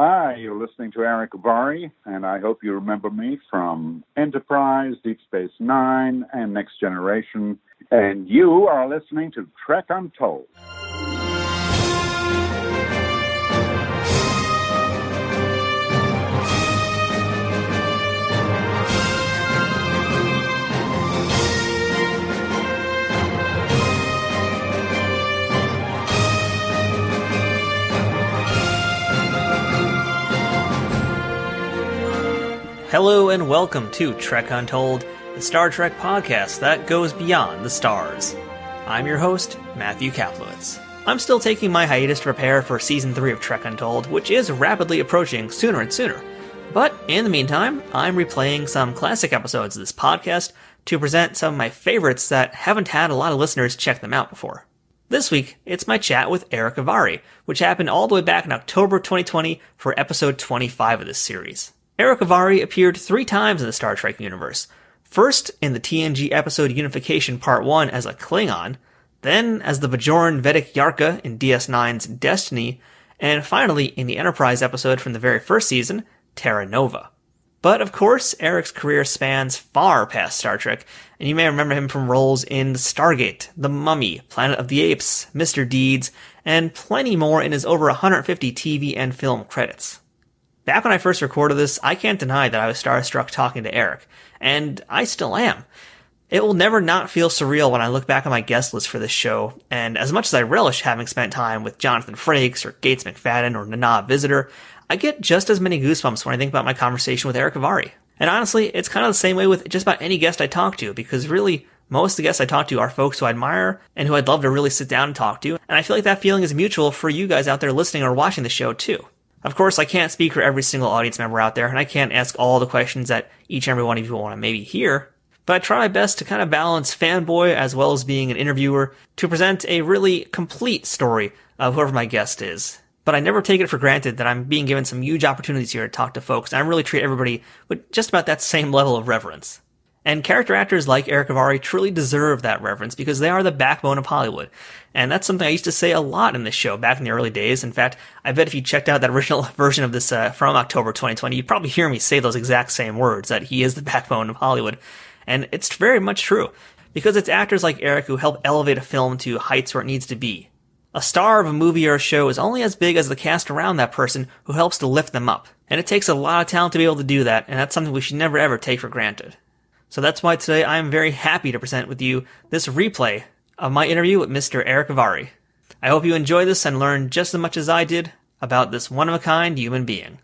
Hi, you're listening to Erick Avari, and I hope you remember me from Enterprise, Deep Space Nine, and Next Generation. And you are listening to Trek Untold. Hello and welcome to Trek Untold, the Star Trek podcast that goes beyond the stars. I'm your host, Matthew Kaplowitz. I'm still taking my hiatus to prepare for season 3 of Trek Untold, which is rapidly approaching sooner and sooner. But in the meantime, I'm replaying some classic episodes of this podcast to present some of my favorites that haven't had a lot of listeners check them out before. This week, it's my chat with Erick Avari, which happened all the way back in October 2020 for episode 25 of this series. Erick Avari appeared three times in the Star Trek universe. First in the TNG episode Unification Part 1 as a Klingon, then as the Bajoran Vedek Yarka in DS9's Destiny, and finally in the Enterprise episode from the very first season, Terra Nova. But of course, Erick's career spans far past Star Trek, and you may remember him from roles in Stargate, The Mummy, Planet of the Apes, Mr. Deeds, and plenty more in his over 150 TV and film credits. Back when I first recorded this, I can't deny that I was starstruck talking to Erick, and I still am. It will never not feel surreal when I look back on my guest list for this show, and as much as I relish having spent time with Jonathan Frakes or Gates McFadden or Nana Visitor, I get just as many goosebumps when I think about my conversation with Erick Avari. And honestly, it's kind of the same way with just about any guest I talk to, because really, most of the guests I talk to are folks who I admire and who I'd love to really sit down and talk to, and I feel like that feeling is mutual for you guys out there listening or watching the show too. Of course, I can't speak for every single audience member out there, and I can't ask all the questions that each and every one of you want to maybe hear, but I try my best to kind of balance fanboy as well as being an interviewer to present a really complete story of whoever my guest is. But I never take it for granted that I'm being given some huge opportunities here to talk to folks, and I really treat everybody with just about that same level of reverence. And character actors like Erick Avari truly deserve that reverence because they are the backbone of Hollywood. And that's something I used to say a lot in this show back in the early days. In fact, I bet if you checked out that original version of this uh, from October 2020, you'd probably hear me say those exact same words that he is the backbone of Hollywood. And it's very much true because it's actors like Erick who help elevate a film to heights where it needs to be. A star of a movie or a show is only as big as the cast around that person who helps to lift them up. And it takes a lot of talent to be able to do that, and that's something we should never ever take for granted. So that's why today I am very happy to present with you this replay of my interview with Mr. Erick Avari. I hope you enjoy this and learn just as much as I did about this one of a kind human being.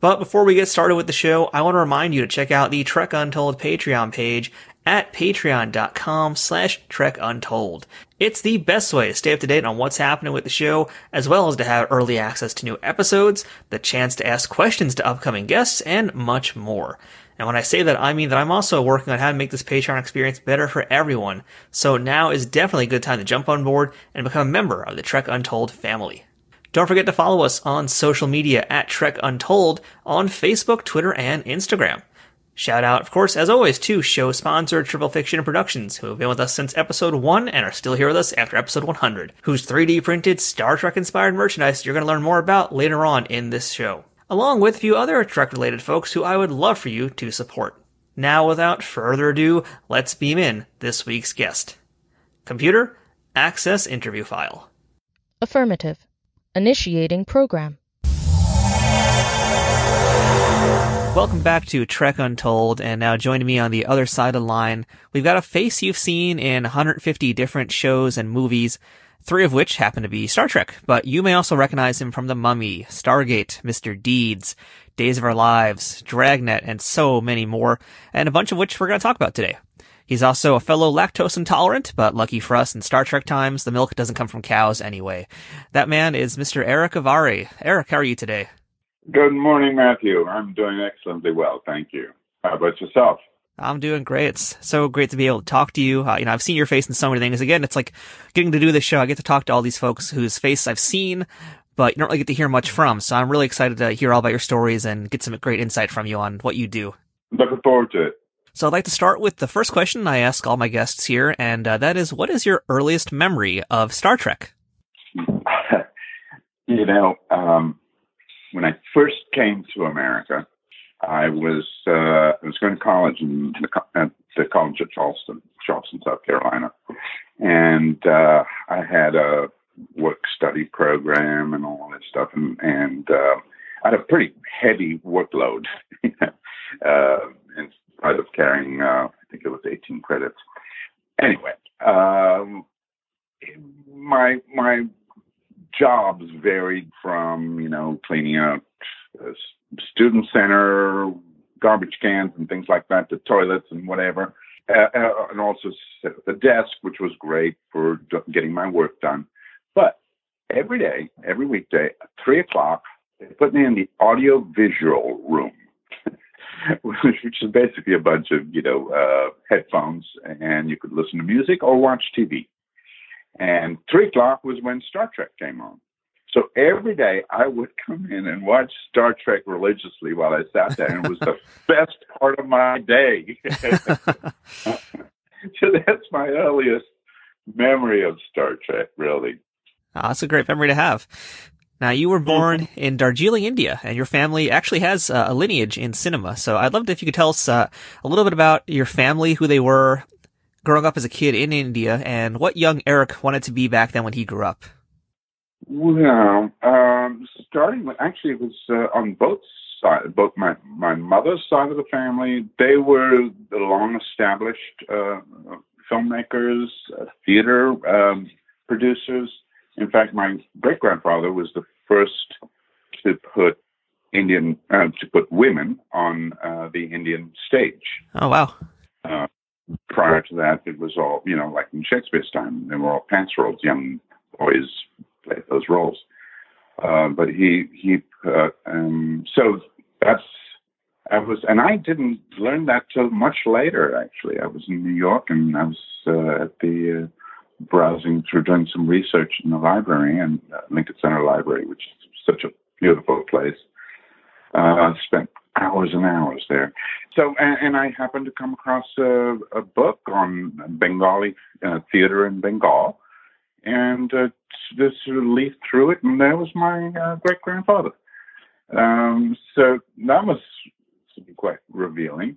But before we get started with the show, I want to remind you to check out the Trek Untold Patreon page at patreon.com slash trekuntold. It's the best way to stay up to date on what's happening with the show, as well as to have early access to new episodes, the chance to ask questions to upcoming guests, and much more. And when I say that, I mean that I'm also working on how to make this Patreon experience better for everyone. So now is definitely a good time to jump on board and become a member of the Trek Untold family. Don't forget to follow us on social media at Trek Untold on Facebook, Twitter, and Instagram. Shout out, of course, as always, to show sponsor Triple Fiction Productions, who have been with us since episode 1 and are still here with us after episode 100, whose 3D printed Star Trek inspired merchandise you're going to learn more about later on in this show along with a few other Trek related folks who I would love for you to support. Now, without further ado, let's beam in this week's guest. Computer, access interview file. Affirmative. Initiating program. Welcome back to Trek Untold, and now joining me on the other side of the line, we've got a face you've seen in 150 different shows and movies, three of which happen to be Star Trek, but you may also recognize him from The Mummy, Stargate, Mr. Deeds, Days of Our Lives, Dragnet, and so many more, and a bunch of which we're going to talk about today. He's also a fellow lactose intolerant, but lucky for us in Star Trek times, the milk doesn't come from cows anyway. That man is Mr. Erick Avari. Erick, how are you today? Good morning, Matthew. I'm doing excellently well, thank you. How about yourself? I'm doing great. It's so great to be able to talk to you. Uh, you know, I've seen your face in so many things. Again, it's like getting to do this show. I get to talk to all these folks whose face I've seen, but you don't really get to hear much from. So I'm really excited to hear all about your stories and get some great insight from you on what you do. Looking forward to it. So I'd like to start with the first question I ask all my guests here, and uh, that is, what is your earliest memory of Star Trek? you know, um, when I first came to America, I was uh, I was going to college in the, at the college at Charleston, Charleston, South Carolina, and uh, I had a work study program and all that stuff, and and uh, I had a pretty heavy workload, uh, in spite of carrying uh, I think it was 18 credits. Anyway, um, my my jobs varied from you know cleaning out a student center, garbage cans and things like that, the toilets and whatever, uh, uh, and also the desk, which was great for getting my work done. But every day, every weekday, at three o'clock, they put me in the audio visual room. which is basically a bunch of you know uh, headphones, and you could listen to music or watch TV. And three o'clock was when Star Trek came on. So every day I would come in and watch Star Trek religiously while I sat there, and it was the best part of my day. so that's my earliest memory of Star Trek, really. Oh, that's a great memory to have. Now, you were born mm-hmm. in Darjeeling, India, and your family actually has uh, a lineage in cinema. So I'd love it if you could tell us uh, a little bit about your family, who they were, growing up as a kid in India and what young Erick wanted to be back then when he grew up? Well, um, starting with actually it was uh, on both sides, both my my mother's side of the family. They were the long established uh, filmmakers, uh, theater um, producers. In fact, my great grandfather was the first to put Indian uh, to put women on uh, the Indian stage. Oh wow! Uh, prior to that, it was all, you know, like in Shakespeare's time, they were all pants roles. Young boys played those roles. Uh, but he, he, uh, um, so that's, I was, and I didn't learn that till much later, actually. I was in New York and I was uh, at the, uh, browsing through doing some research in the library and uh, Lincoln Center Library, which is such a beautiful place. Uh, I spent hours and hours there. So, and, and I happened to come across a, a book on Bengali theater in Bengal, and uh, just sort of leafed through it, and there was my uh, great grandfather. Um, so that was quite revealing.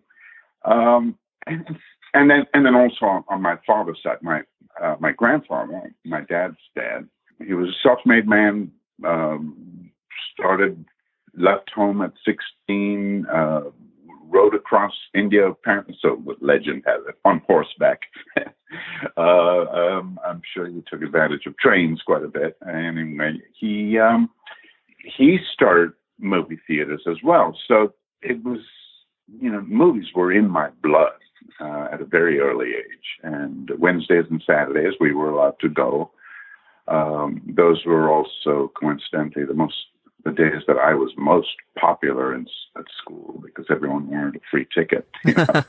Um, and, and then, and then also on, on my father's side, my uh, my grandfather, my dad's dad, he was a self-made man. Um, started left home at 16, uh, rode across India, apparently, so legend has it, on horseback. uh, um, I'm sure he took advantage of trains quite a bit. Anyway, he um, he started movie theaters as well. So it was, you know, movies were in my blood uh, at a very early age. And Wednesdays and Saturdays we were allowed to go. Um, those were also coincidentally the most the days that I was most popular in at school because everyone wanted a free ticket. You know?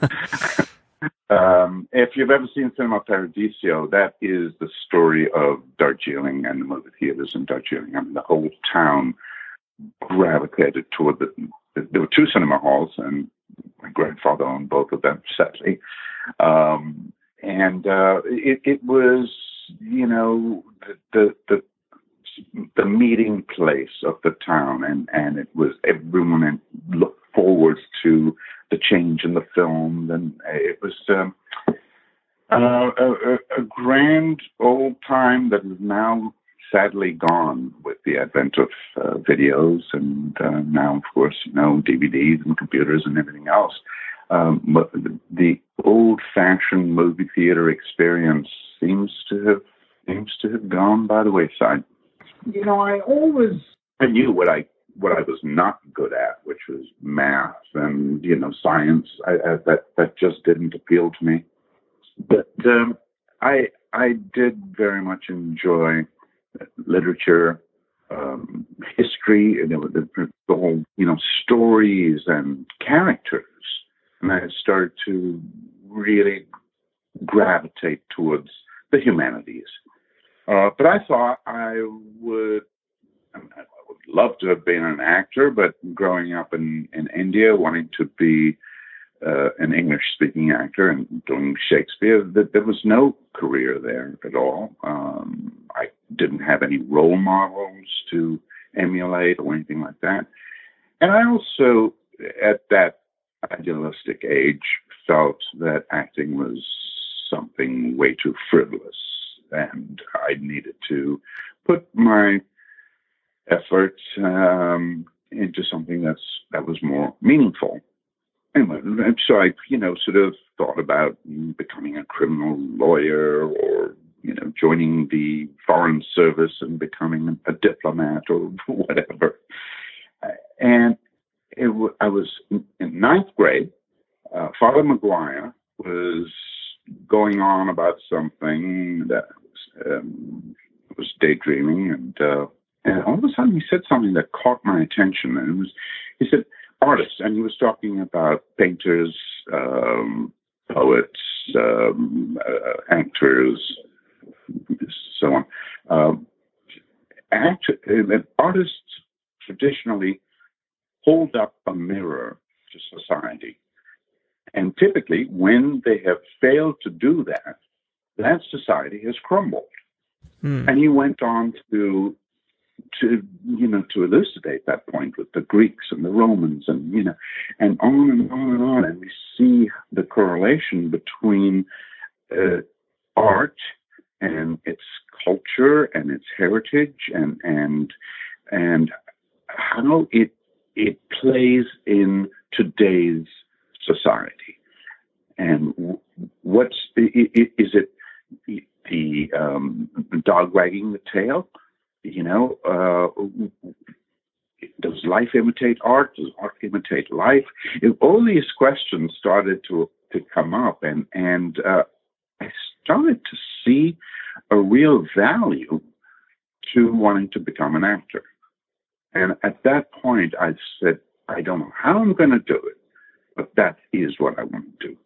um, if you've ever seen Cinema Paradiso, that is the story of Darjeeling and the movie theaters in Darjeeling. I mean, the whole town gravitated toward the. There were two cinema halls, and my grandfather owned both of them, sadly. Um, and uh, it, it was, you know, the, the the the meeting place of the town, and and it was everyone looked forward to the change in the film, and it was um, uh, a, a grand old time that is now sadly gone with the advent of uh, videos and uh, now, of course, you know, DVDs and computers and everything else. Um, but the old-fashioned movie theater experience seems to have seems to have gone by the wayside you know, I always I knew what I what I was not good at, which was math and you know science. I, I, that that just didn't appeal to me. But um, I I did very much enjoy literature, um, history, you know, the, the whole you know stories and characters, and I started to really gravitate towards the humanities. Uh, but I thought I would, I, mean, I would love to have been an actor, but growing up in, in India, wanting to be uh, an English speaking actor and doing Shakespeare, that there was no career there at all. Um, I didn't have any role models to emulate or anything like that. And I also, at that idealistic age, felt that acting was something way too frivolous, and I needed to put my effort um, into something that's that was more meaningful. Anyway, so I, you know, sort of thought about becoming a criminal lawyer or you know, joining the foreign service and becoming a diplomat or whatever. And it, I was in ninth grade. Uh, Father McGuire was going on about something that um, was daydreaming, and uh, and all of a sudden he said something that caught my attention. And it was he said artists, and he was talking about painters, um, poets, um, uh, actors, so on. Um, act, uh, artists traditionally hold up a mirror to society. And typically, when they have failed to do that, that society has crumbled. Hmm. And he went on to to you know to elucidate that point with the Greeks and the Romans and you know and on and on and on and we see the correlation between uh, art and its culture and its heritage and and and how it it plays in today's society. And what's is it the um, dog wagging the tail? You know, uh, does life imitate art? Does art imitate life? If all these questions started to to come up, and and uh, I started to see a real value to wanting to become an actor. And at that point, I said, I don't know how I'm going to do it, but that is what I want to do.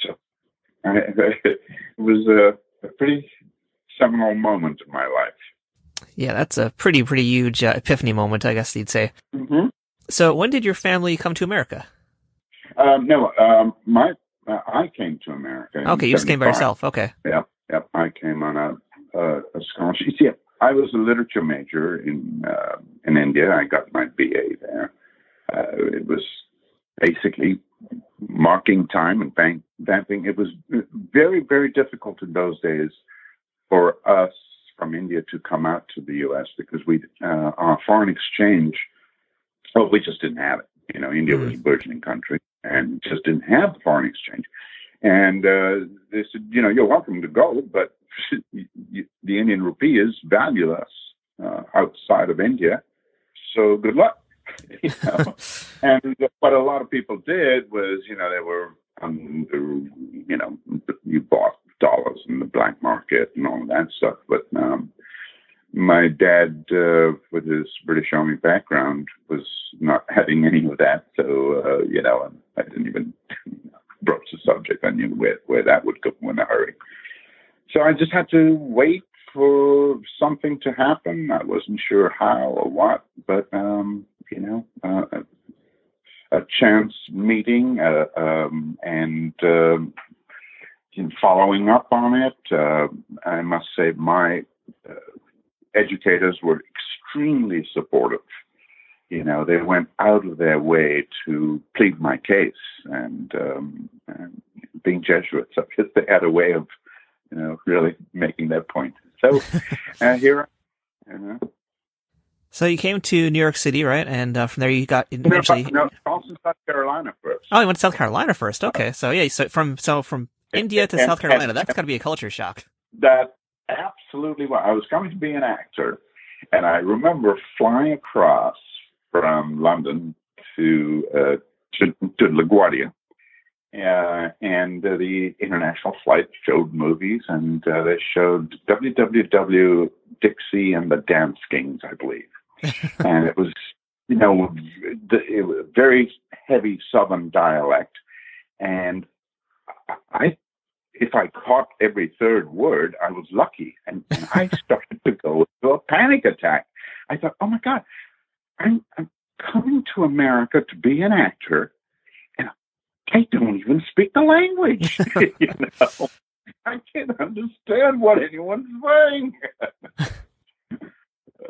So I, it was a, a, pretty seminal moment in my life. Yeah, that's a pretty, pretty huge uh, epiphany moment, I guess you'd say. Mm-hmm. So when did your family come to America? Um, no, um, my uh, I came to America. Okay, you just came by yourself. Okay. Yeah, yeah. I came on a, a, a scholarship. Yeah, I was a literature major in uh, in India. I got my BA there. Uh, it was basically marking time and bank vamping. It was very very difficult in those days for us from India to come out to the U.S. because we uh, our foreign exchange. Well, we just didn't have it. You know, India was a burgeoning country and just didn't have the foreign exchange. And uh, they said, you know, you're welcome to go, but the Indian rupee is valueless uh, outside of India. So good luck. know? and what a lot of people did was, you know, they were, um, you know, you bought dollars in the black market and all that stuff. But um, my dad, uh, with his British Army background, was not having any of that. So, uh, you know, I didn't even broach the subject. I knew where, where that would go in a hurry. So I just had to wait for something to happen. I wasn't sure how or what, but, um, you know, uh, a chance meeting uh, um, and um, following up on it. Uh, I must say, my uh, educators were extremely supportive. You know, they went out of their way to plead my case, and, um, and being Jesuits, I guess they had a way of, you know, really making that point. So uh, here, you know. So you came to New York City, right? And uh, from there you got eventually. No, Charleston, South Carolina first. Oh, you went to South Carolina first. Okay, so yeah, so from so from India to and, South Carolina, and, that's got to be a culture shock. That absolutely was. I was coming to be an actor, and I remember flying across from London to uh, to, to LaGuardia, uh, and uh, the international flight showed movies, and uh, they showed WWW Dixie and the Dance Kings, I believe, and it was you know the, it was a very heavy Southern dialect, and I if I caught every third word, I was lucky. And, and I started to go into a panic attack. I thought, oh my God, I'm, I'm coming to America to be an actor, and I don't even speak the language. you know, I can't understand what anyone's saying.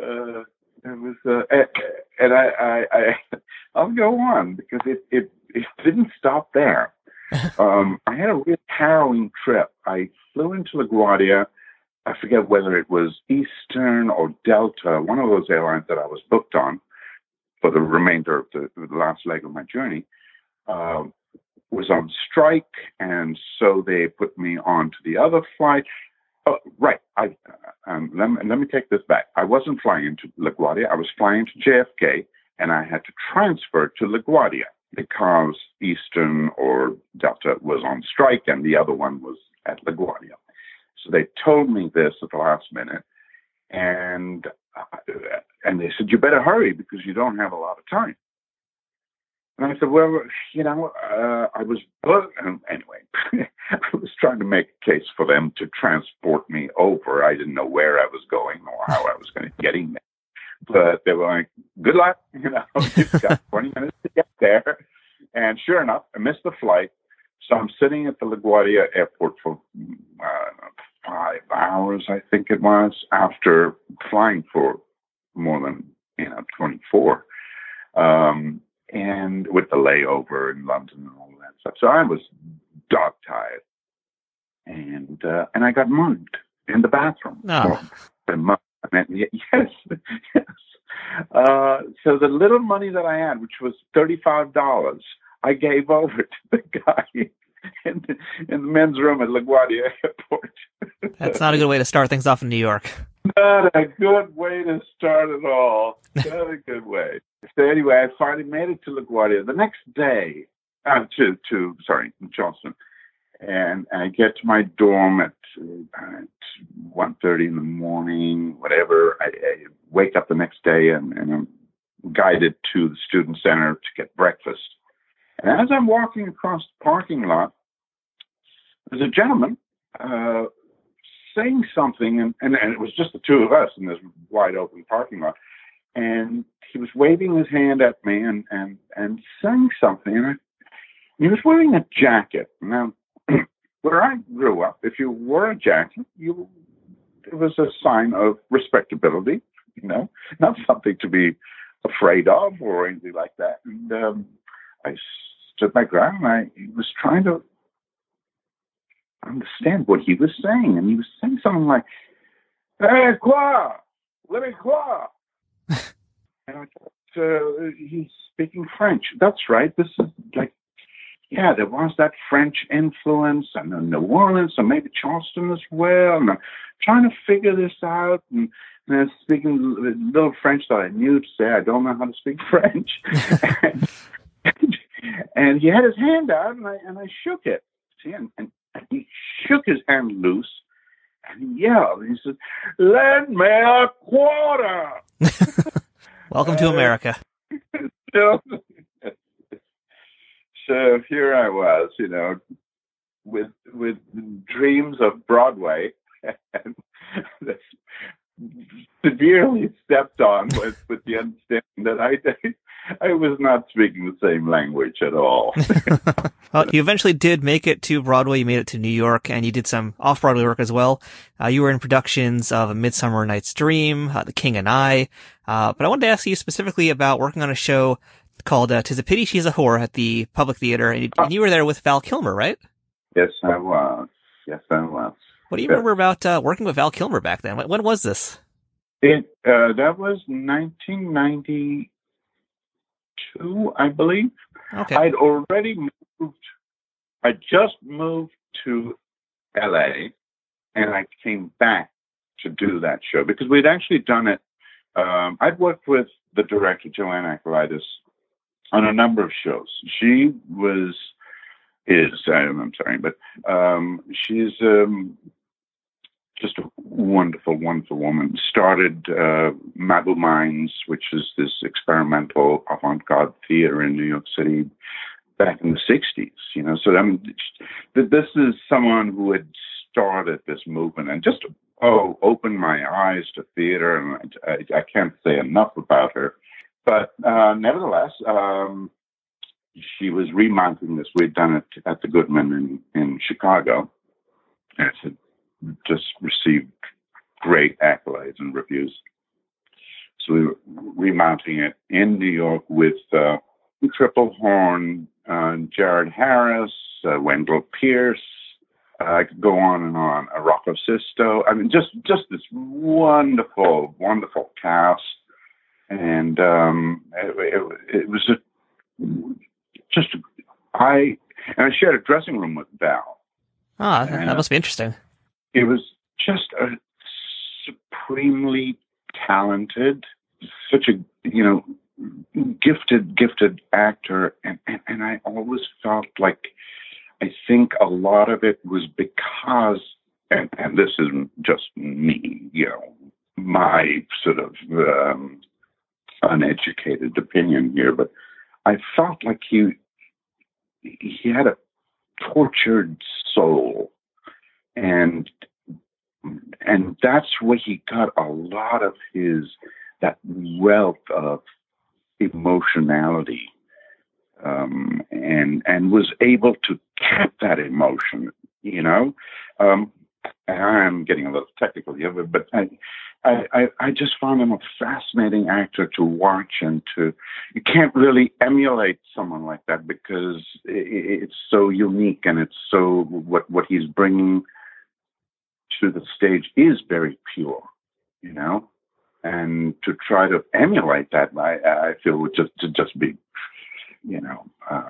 uh, it was, uh, and I, I, I, I'll go on because it, it, it didn't stop there. um, I had a real harrowing trip. I flew into LaGuardia. I forget whether it was Eastern or Delta, one of those airlines that I was booked on for the remainder of the, the last leg of my journey. Uh, was on strike, and so they put me on to the other flight. Oh, right. I um, let, me, let me take this back. I wasn't flying into LaGuardia. I was flying to JFK, and I had to transfer to LaGuardia because Eastern or Delta was on strike, and the other one was at LaGuardia. So they told me this at the last minute, and uh, and they said you better hurry because you don't have a lot of time. And I said, well, you know, uh, I was, um, anyway, I was trying to make a case for them to transport me over. I didn't know where I was going or how I was going to get in there. But they were like, good luck, you know, you've got 20 minutes to get there. And sure enough, I missed the flight. So I'm sitting at the LaGuardia airport for uh, five hours, I think it was, after flying for more than, you know, 24. Um, and with the layover in London and all that stuff. So I was dog tired, and uh, and I got mugged in the bathroom. No. Oh. Mugged. I mean, yes, yes. Uh, so the little money that I had, which was thirty-five dollars, I gave over to the guy in the, in the men's room at LaGuardia Airport. That's not a good way to start things off in New York. Not a good way to start at all. Not a good way. So anyway, I finally made it to LaGuardia. The next day, uh, to to sorry, Charleston, and I get to my dorm at, uh, at one thirty in the morning, whatever. I, I wake up the next day and, and I'm guided to the student center to get breakfast. And as I'm walking across the parking lot, there's a gentleman uh, saying something, and, and, and, it was just the two of us in this wide open parking lot. And he was waving his hand at me and, and, and saying something. And he was wearing a jacket. Now, where I grew up, if you wore a jacket, you it was a sign of respectability, you know, not something to be afraid of or anything like that. And um, I stood my ground I was trying to understand what he was saying. And he was saying something like, Hey, quoi? Let me quoi? And I thought, uh, he's speaking French. That's right. This is like, yeah, there was that French influence and New Orleans and maybe Charleston as well. And I'm trying to figure this out. And, and speaking a little French that I knew to say, I don't know how to speak French. and, and he had his hand out and I, and I shook it. See, and, and he shook his hand loose and he yelled. He said, "Lend me a quarter." Welcome to America. so, so here I was, you know, with with dreams of Broadway, and severely stepped on with with the understanding that I I was not speaking the same language at all. well, you eventually did make it to Broadway. You made it to New York, and you did some off-Broadway work as well. Uh, you were in productions of A Midsummer Night's Dream, uh, The King and I. Uh, but I wanted to ask you specifically about working on a show called uh, "Tis a Pity She's a Whore" at the Public Theater, and you, and you were there with Val Kilmer, right? Yes, I was. Yes, I was. What do you remember about uh, working with Val Kilmer back then? When was this? It uh, that was 1990 two, I believe. Okay. I'd already moved. I just moved to LA, and I came back to do that show because we'd actually done it. Um, I'd worked with the director Joanne Akalaitis on a number of shows. She was is I'm sorry, but um, she's um, just a wonderful, wonderful woman. Started uh, Mabou Mines, which is this experimental avant-garde theater in New York City back in the 60s, you know. So I mean, this is someone who had started this movement and just, oh, opened my eyes to theater. And I, I can't say enough about her. But uh, nevertheless, um, she was remounting this. We'd done it at the Goodman in, in Chicago. And it's a just received great accolades and reviews. So we were remounting it in New York with uh, Tripplehorn, uh, Jared Harris, uh, Wendell Pierce. Uh, I could go on and on. Uh, Rocco Sisto. I mean, just just this wonderful, wonderful cast, and um, it, it, it was a, just I and I shared a dressing room with Val. Ah, that must be interesting. It was just a supremely talented, such a you know gifted, gifted actor, and, and and I always felt like I think a lot of it was because, and and this is just me, you know, my sort of um, uneducated opinion here, but I felt like he he had a tortured soul and and that's where he got a lot of his that wealth of emotionality um, and and was able to cap that emotion you know? Um, i'm getting a little technical here but I, I, I just found him a fascinating actor to watch and to you can't really emulate someone like that because it, it's so unique and it's so what what he's bringing to the stage is very pure, you know, and to try to emulate that, I, I feel would just to just be, you know, uh,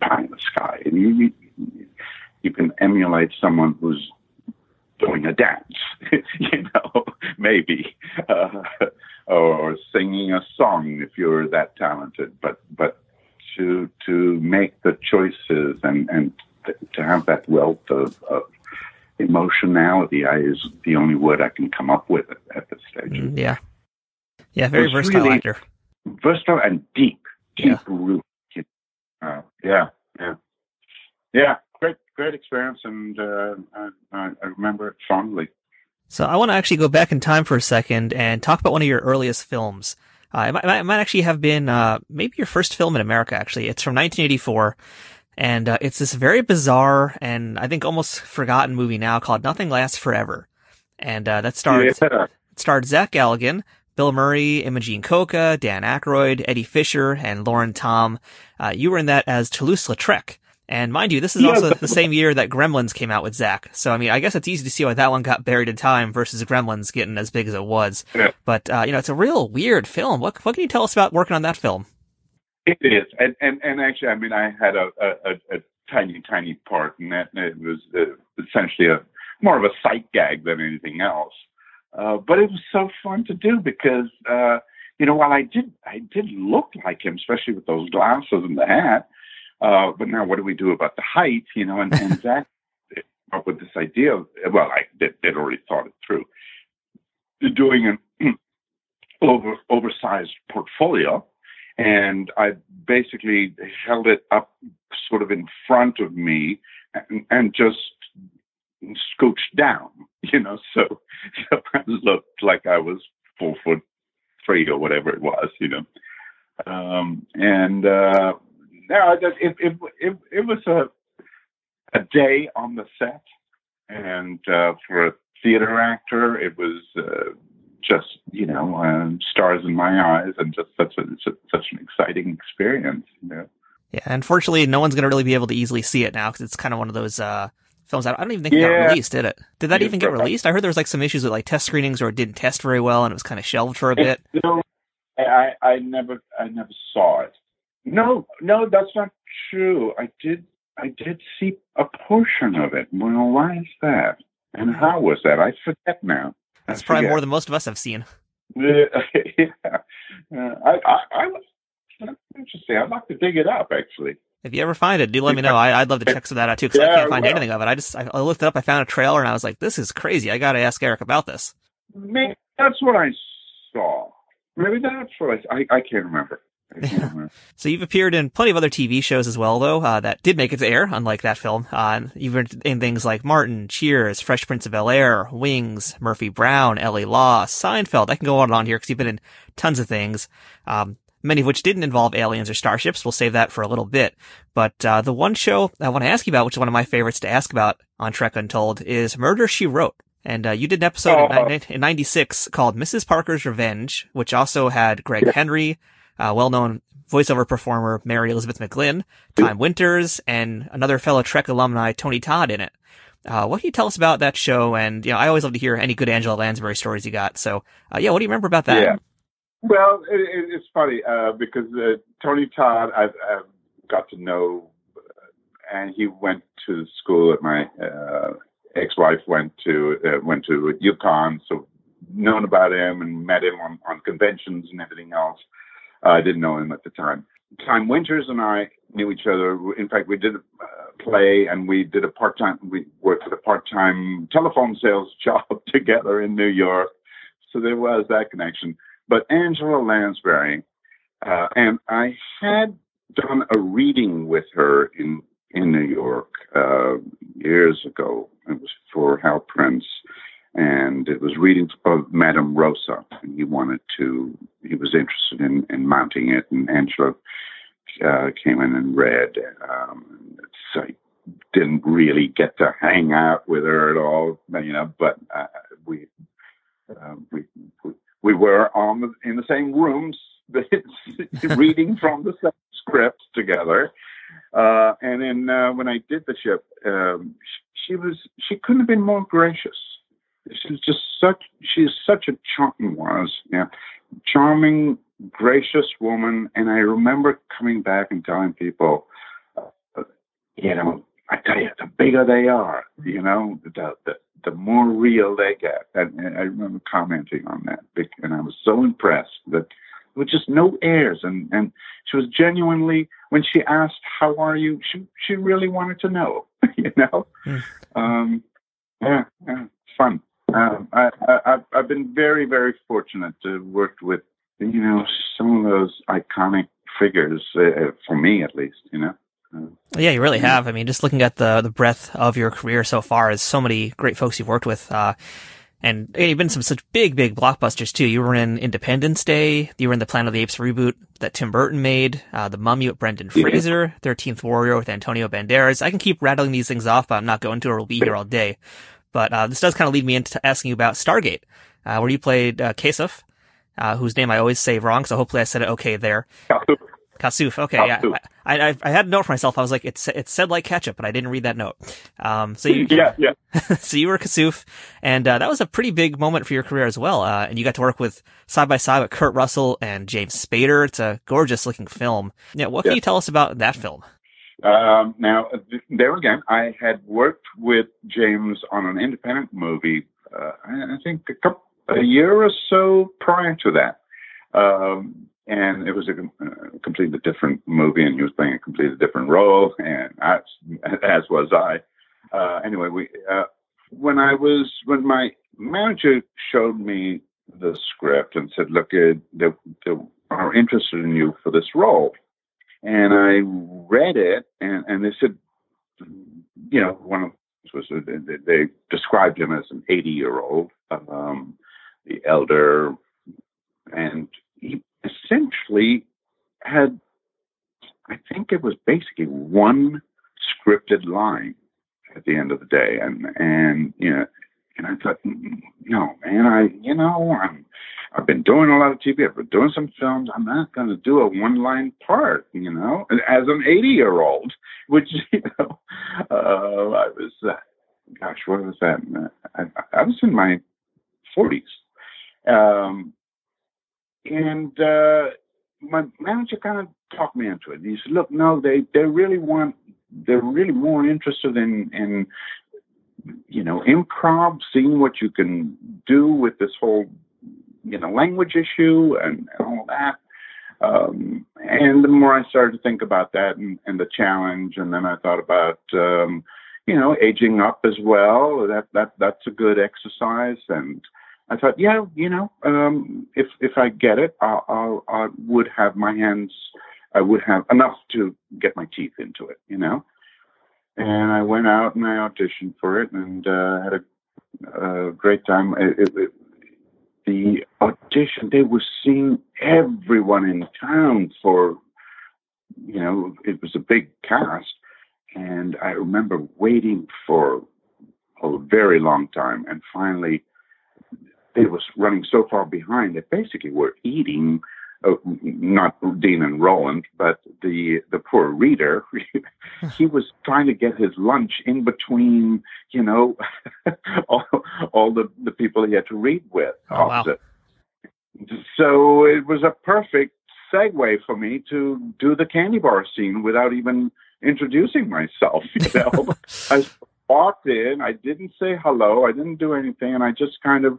pie in the sky. And you, you can emulate someone who's doing a dance, you know, maybe, uh, or singing a song if you're that talented. But but to to make the choices and and to have that wealth of, of emotionality I, is the only word I can come up with at, this stage. Mm, yeah. Yeah, very versatile really actor. Versatile and deep, deep yeah. root. Uh, yeah, yeah. Yeah, great, great experience, and uh, I, I remember it fondly. So I want to actually go back in time for a second and talk about one of your earliest films. Uh, it, might, it might actually have been uh, maybe your first film in America. Actually, it's from 1984, and uh, it's this very bizarre and I think almost forgotten movie now called Nothing Lasts Forever. And uh, that starred, yeah. starred Zach Galligan, Bill Murray, Imogene Coca, Dan Aykroyd, Eddie Fisher, and Lauren Tom. Uh, you were in that as Toulouse-Lautrec. And mind you, this is yeah, also the same year that Gremlins came out with Zach. So, I mean, I guess it's easy to see why that one got buried in time versus Gremlins getting as big as it was. Yeah. But, uh, you know, it's a real weird film. What, what can you tell us about working on that film? It is, and and, and actually, I mean, I had a, a, a tiny, tiny part in that. It was uh, essentially a more of a sight gag than anything else. Uh, but it was so fun to do because uh, you know while I did I did look like him, especially with those glasses and the hat. Uh, but now what do we do about the height? You know, and, and Zach up with this idea. Of, well, I did, did already thought it through. Doing an over oversized portfolio and I basically held it up sort of in front of me and, and just scooched down, you know, so, so I looked like I was four foot three or whatever it was, you know. Um, and uh, no, it, it, it, it was a, a day on the set, and uh, for a theater actor, it was uh, just you know uh, stars in my eyes and just such a such an exciting experience. You know. Yeah, unfortunately, no one's going to really be able to easily see it now because it's kind of one of those uh, films. I don't even think yeah. it got released, did it? Did that yeah, even get released? I heard there was like some issues with like test screenings or it didn't test very well and it was kind of shelved for a bit. No, I, I never, I never saw it. No, no, that's not true. I did, I did see a portion of it. Well, why is that? And how was that? I forget now. That's probably more than most of us have seen. Yeah, yeah. Uh, I, I, I interesting. I'd like to dig it up actually. If you ever find it, do let me know. I, would love to check some of that out too because yeah, I can't find well. anything of it. I just I looked it up. I found a trailer and I was like, "This is crazy. I got to ask Erick about this." Maybe that's what I saw. Maybe that's what I. I, I can't remember. so you've appeared in plenty of other TV shows as well, though, uh, that did make it to air, unlike that film. Uh, you've been in things like Martin, Cheers, Fresh Prince of Bel-Air, Wings, Murphy Brown, L.A. Law, Seinfeld. I can go on and on here because you've been in tons of things. Um, many of which didn't involve aliens or starships. We'll save that for a little bit. But uh, the one show I want to ask you about, which is one of my favorites to ask about on Trek Untold, is Murder She Wrote. And uh, you did an episode oh. in, in, 96 called Mrs. Parker's Revenge, which also had Greg yeah. Henry, uh, well-known voiceover performer Mary Elizabeth McGlynn, Time Winters, and another fellow Trek alumni, Tony Todd, in it. Uh, what can you tell us about that show? And, you know, I always love to hear any good Angela Lansbury stories you got. So, uh, yeah, what do you remember about that? Yeah. Well, it, it, it's funny, uh, because, uh, Tony Todd, I've, I've, got to know, uh, and he went to school at my, uh, ex-wife went to, went to UConn. So known about him and met him on, on conventions and everything else. I didn't know him at the time. Time Winters and I knew each other. In fact, we did a play and we did a part time, we worked at a part time telephone sales job together in New York. So there was that connection. But Angela Lansbury, uh, and I had done a reading with her in, in New York uh, years ago. It was for Hal Prince and it was readings of Madame Rosa. And he wanted to, he was interested in, in mounting it, and Angela uh, came in and read. Um, so I didn't really get to hang out with her at all, you know, but uh, we, uh, we, we, we were on the, in the same rooms, reading from the same script together. Uh, and then uh, when I did the ship, um, she, she was she couldn't have been more gracious she's just such she's such a charming was yeah. Charming gracious woman and i remember coming back and telling people uh, you know i tell you the bigger they are you know the the, the more real they get. And, and i remember commenting on that and i was so impressed that with just no airs and and she was genuinely when she asked how are you? she she really wanted to know you know? Mm. um yeah, yeah fun um, I, I, I've been very, very fortunate to work with, you know, some of those iconic figures, uh, for me at least, you know. Yeah, you really have. I mean, just looking at the the breadth of your career so far, is so many great folks you've worked with. Uh, and you've been some such big, big blockbusters too. You were in Independence Day. You were in the Planet of the Apes reboot that Tim Burton made. Uh, the Mummy with Brendan Fraser. Thirteenth Warrior with Antonio Banderas. I can keep rattling these things off, but I'm not going to, or we'll be here all day. But uh, this does kind of lead me into asking you about Stargate, uh, where you played uh, Kasuf, uh, whose name I always say wrong, so hopefully I said it okay there. Kasuf. Kasuf. Okay, Kasuf. yeah. I, I, I had a note for myself. I was like, it's it said like ketchup, but I didn't read that note. Um, so you yeah yeah. so you were Kasuf, and uh, that was a pretty big moment for your career as well. Uh, and you got to work with side by side with Kurt Russell and James Spader. It's a gorgeous looking film. Yeah, what can you tell us about that film? Um, now, there again, I had worked with James on an independent movie, uh, I think a, couple, a year or so prior to that. Um, and it was a, a, completely different movie, and he was playing a completely different role, and as, as was I. Uh, anyway, we uh, when I was when my manager showed me the script and said, "Look, uh, they, they are interested in you for this role," And I read it, and, and they said, you know, one of was they, they described him as an 80 year old, um, the elder, and he essentially had, I think it was basically one scripted line at the end of the day, and and you know, and I thought, no, man, I you know, I'm I've been doing a lot of TV. I've been doing some films. I'm not going to do a one line part, you know, as an 80 year old, which, you know, uh, I was, uh, gosh, what was that? I, I was in my 40s. Um, and uh, my manager kind of talked me into it. He said, look, no, they, they really want, they're really more interested in, in, you know, improv, seeing what you can do with this whole you know language issue and, and all that. Um, and the more I started to think about that and, and the challenge, and then I thought about um, you know aging up as well. That that that's a good exercise. And I thought, yeah, you know, um, if if I get it, I'll, I would have my hands. I would have enough to get my teeth into it, you know. And I went out and I auditioned for it and uh, had a, a great time. It, it, the audition, they were seeing everyone in town for, you know, it was a big cast. And I remember waiting for a very long time, and finally, they was running so far behind that basically were eating. Uh, not Dean and Roland, but the the poor reader. he was trying to get his lunch in between, you know, all, all the the people he had to read with Oh, wow. So it was a perfect segue for me to do the candy bar scene without even introducing myself. You know, I walked in, I didn't say hello, I didn't do anything, and I just kind of,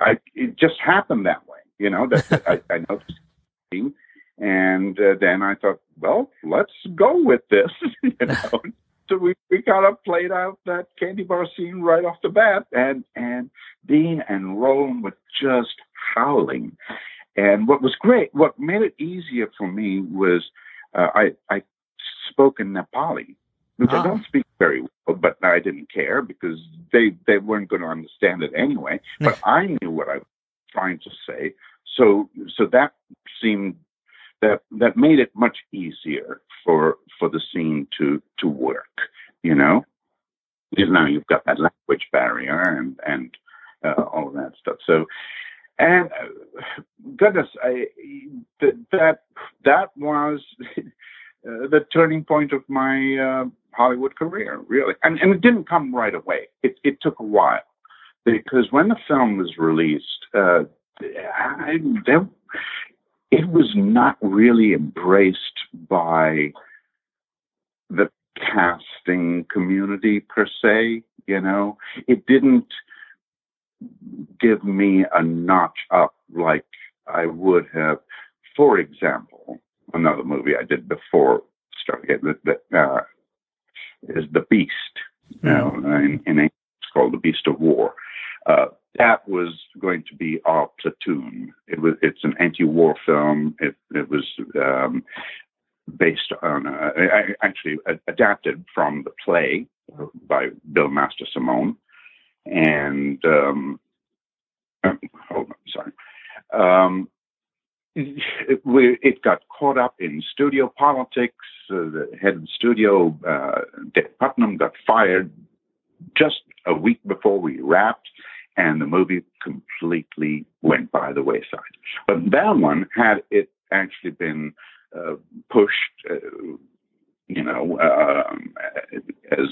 I it just happened that way. You know that I, I noticed, and uh, then I thought, well, let's go with this. you know. So we, we kind of played out that candy bar scene right off the bat, and and Dean and Roland were just howling. And what was great, what made it easier for me was uh, I I spoke in Nepali, which Ah. I don't speak very well, but I didn't care because they they weren't going to understand it anyway. But I knew what I was trying to say, so so that seemed that that made it much easier for for the scene to to work. You know, because now you've got that language barrier and and uh, all of that stuff. So. And uh, goodness, I, th- that that was uh, the turning point of my uh, Hollywood career, really. And, and it didn't come right away. It, it took a while because when the film was released, uh, I, there, it was not really embraced by the casting community per se. You know, it didn't give me a notch up like I would have. For example, another movie I did before uh, is The Beast. You know, in, in English it's called The Beast of War. Uh, that was going to be our platoon. It was. It's an anti-war film. It, it was um, based on, uh, actually adapted from the play by Bill Mastrosimone and um, hold on, sorry. Um, it, got caught up in studio politics. Uh, the head of the studio, uh, Dave Puttnam, got fired just a week before we wrapped, and the movie completely went by the wayside. But that one, had it actually been uh, pushed, uh, you know, um, as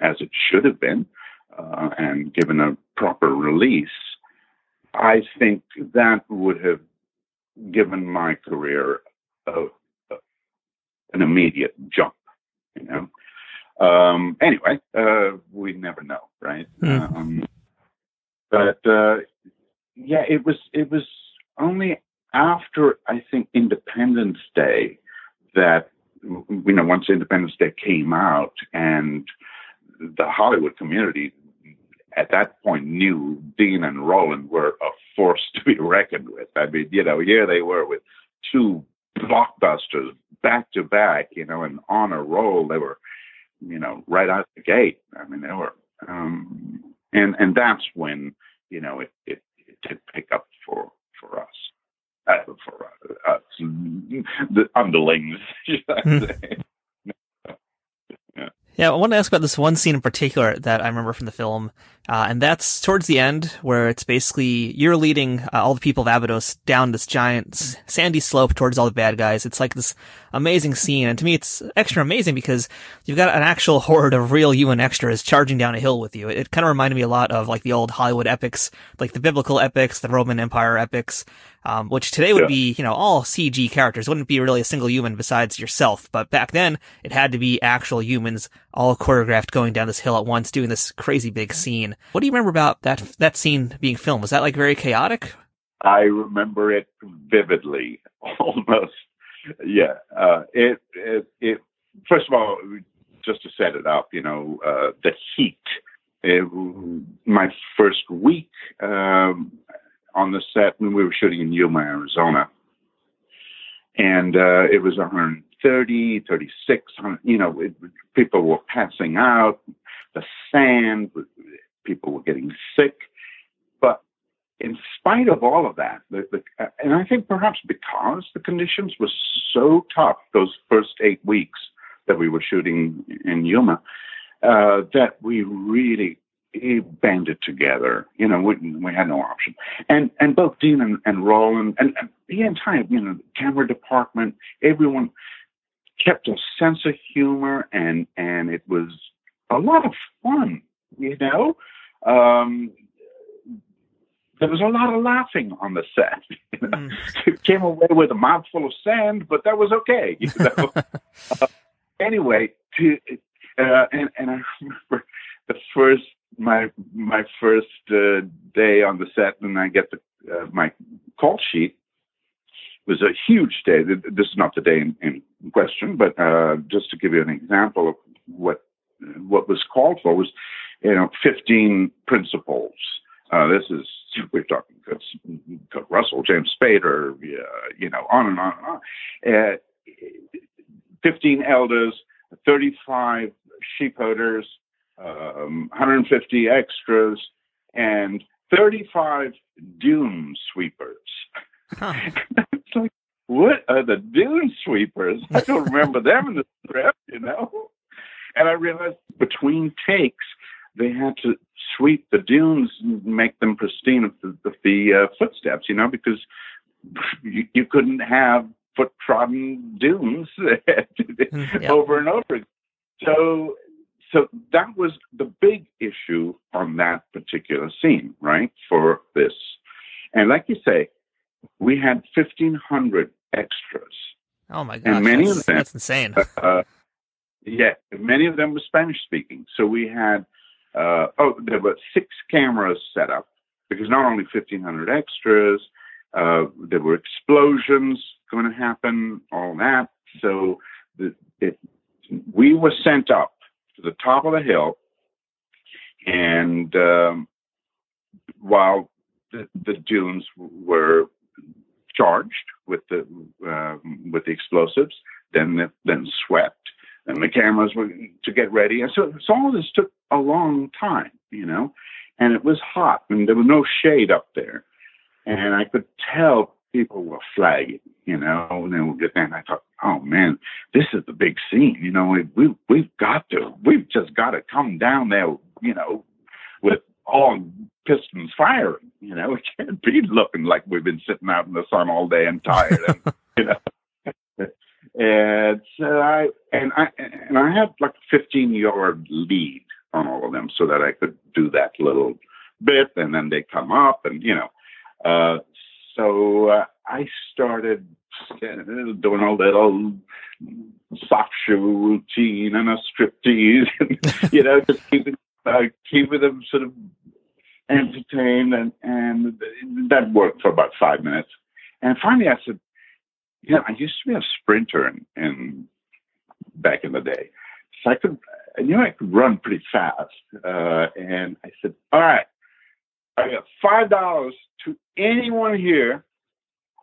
as it should have been, uh, and given a proper release, I think that would have given my career a, a, an immediate jump. You know. Um, anyway, uh, we never know, right? Mhm. Um, but uh, yeah, it was it was only after I think Independence Day that you know once Independence Day came out and the Hollywood community at that point knew Dean and Roland were a force to be reckoned with. I mean, you know, here they were with two blockbusters back to back, you know, and on a roll. They were, you know, right out the gate. I mean, they were, um, and and that's when you know it it, it did pick up for for us. Uh, for us, the underlings, should I say. Yeah, I want to ask about this one scene in particular that I remember from the film, uh, and that's towards the end where it's basically you're leading uh, all the people of Abydos down this giant s- sandy slope towards all the bad guys. It's like this amazing scene, and to me, it's extra amazing because you've got an actual horde of real human extras charging down a hill with you. It, it kind of reminded me a lot of like the old Hollywood epics, like the biblical epics, the Roman Empire epics, um, which today would Yeah. be, you know, all CG characters. Wouldn't be really a single human besides yourself. But back then, it had to be actual humans, all choreographed going down this hill at once, doing this crazy big scene. What do you remember about that that scene being filmed? Was that like very chaotic? I remember it vividly, almost. Yeah, uh, it, it it first of all, just to set it up, you know, uh, the heat. It, my first week um, on the set when we were shooting in Yuma, Arizona, and uh, it was 130, 36. You know, it, people were passing out. The sand, people were getting sick, but in spite of all of that, the, the, and I think perhaps because the conditions were so tough those first eight weeks that we were shooting in Yuma, uh, that we really banded together. You know, we, we had no option. And and both Dean and, and Roland and, and the entire you know camera department, everyone kept a sense of humor and and it was a lot of fun. You know. Um, there was a lot of laughing on the set. You know? mm. Came away with a mouthful of sand, but that was okay. You know. uh, anyway, to, uh, and and I remember the first my my first uh, day on the set, and I get the uh, my call sheet was a huge day. This is not the day in, in question, but uh, just to give you an example of what what was called for was, you know, 15 principles. Uh, this is we're talking Kurt Russell, James Spader, uh, you know, on and on and on. Uh, 15 elders, 35 sheepherders, um, 150 extras, and 35 dune sweepers. Huh. it's like, what are the dune sweepers? I don't remember them in the script, you know? And I realized between takes, they had to sweep the dunes and make them pristine of the, of the uh, footsteps, you know, because you, you couldn't have foot trodden dunes yep. over and over. So, so that was the big issue on that particular scene, right? For this, and like you say, we had fifteen hundred extras. Oh my god! And many of them that's insane. Uh, yeah, many of them were Spanish speaking. So we had uh, oh, there were six cameras set up because not only 1,500 extras, uh, there were explosions going to happen, all that. So the, it, we were sent up to the top of the hill, and um, while the, the, dunes were charged with the uh, with the explosives, then then swept, and the cameras were to get ready, and so, so all this took a long time, you know, and it was hot, and there was no shade up there, and I could tell people were flagging, you know, and then we'll get there, and I thought, oh man, this is the big scene, you know, we, we we've got to, we've just got to come down there, you know, with all pistons firing, you know, we can't be looking like we've been sitting out in the sun all day and tired, and you know. And so I and I and I had like a 15 yard lead on all of them so that I could do that little bit and then they come up and you know uh, so uh, I started doing a little soft shoe routine and a striptease and you know just keeping uh, keeping them sort of entertained and and that worked for about five minutes and finally I said you know I used to be a sprinter in, in back in the day so I could I knew I could run pretty fast. Uh, and I said, all right, I got five dollars to anyone here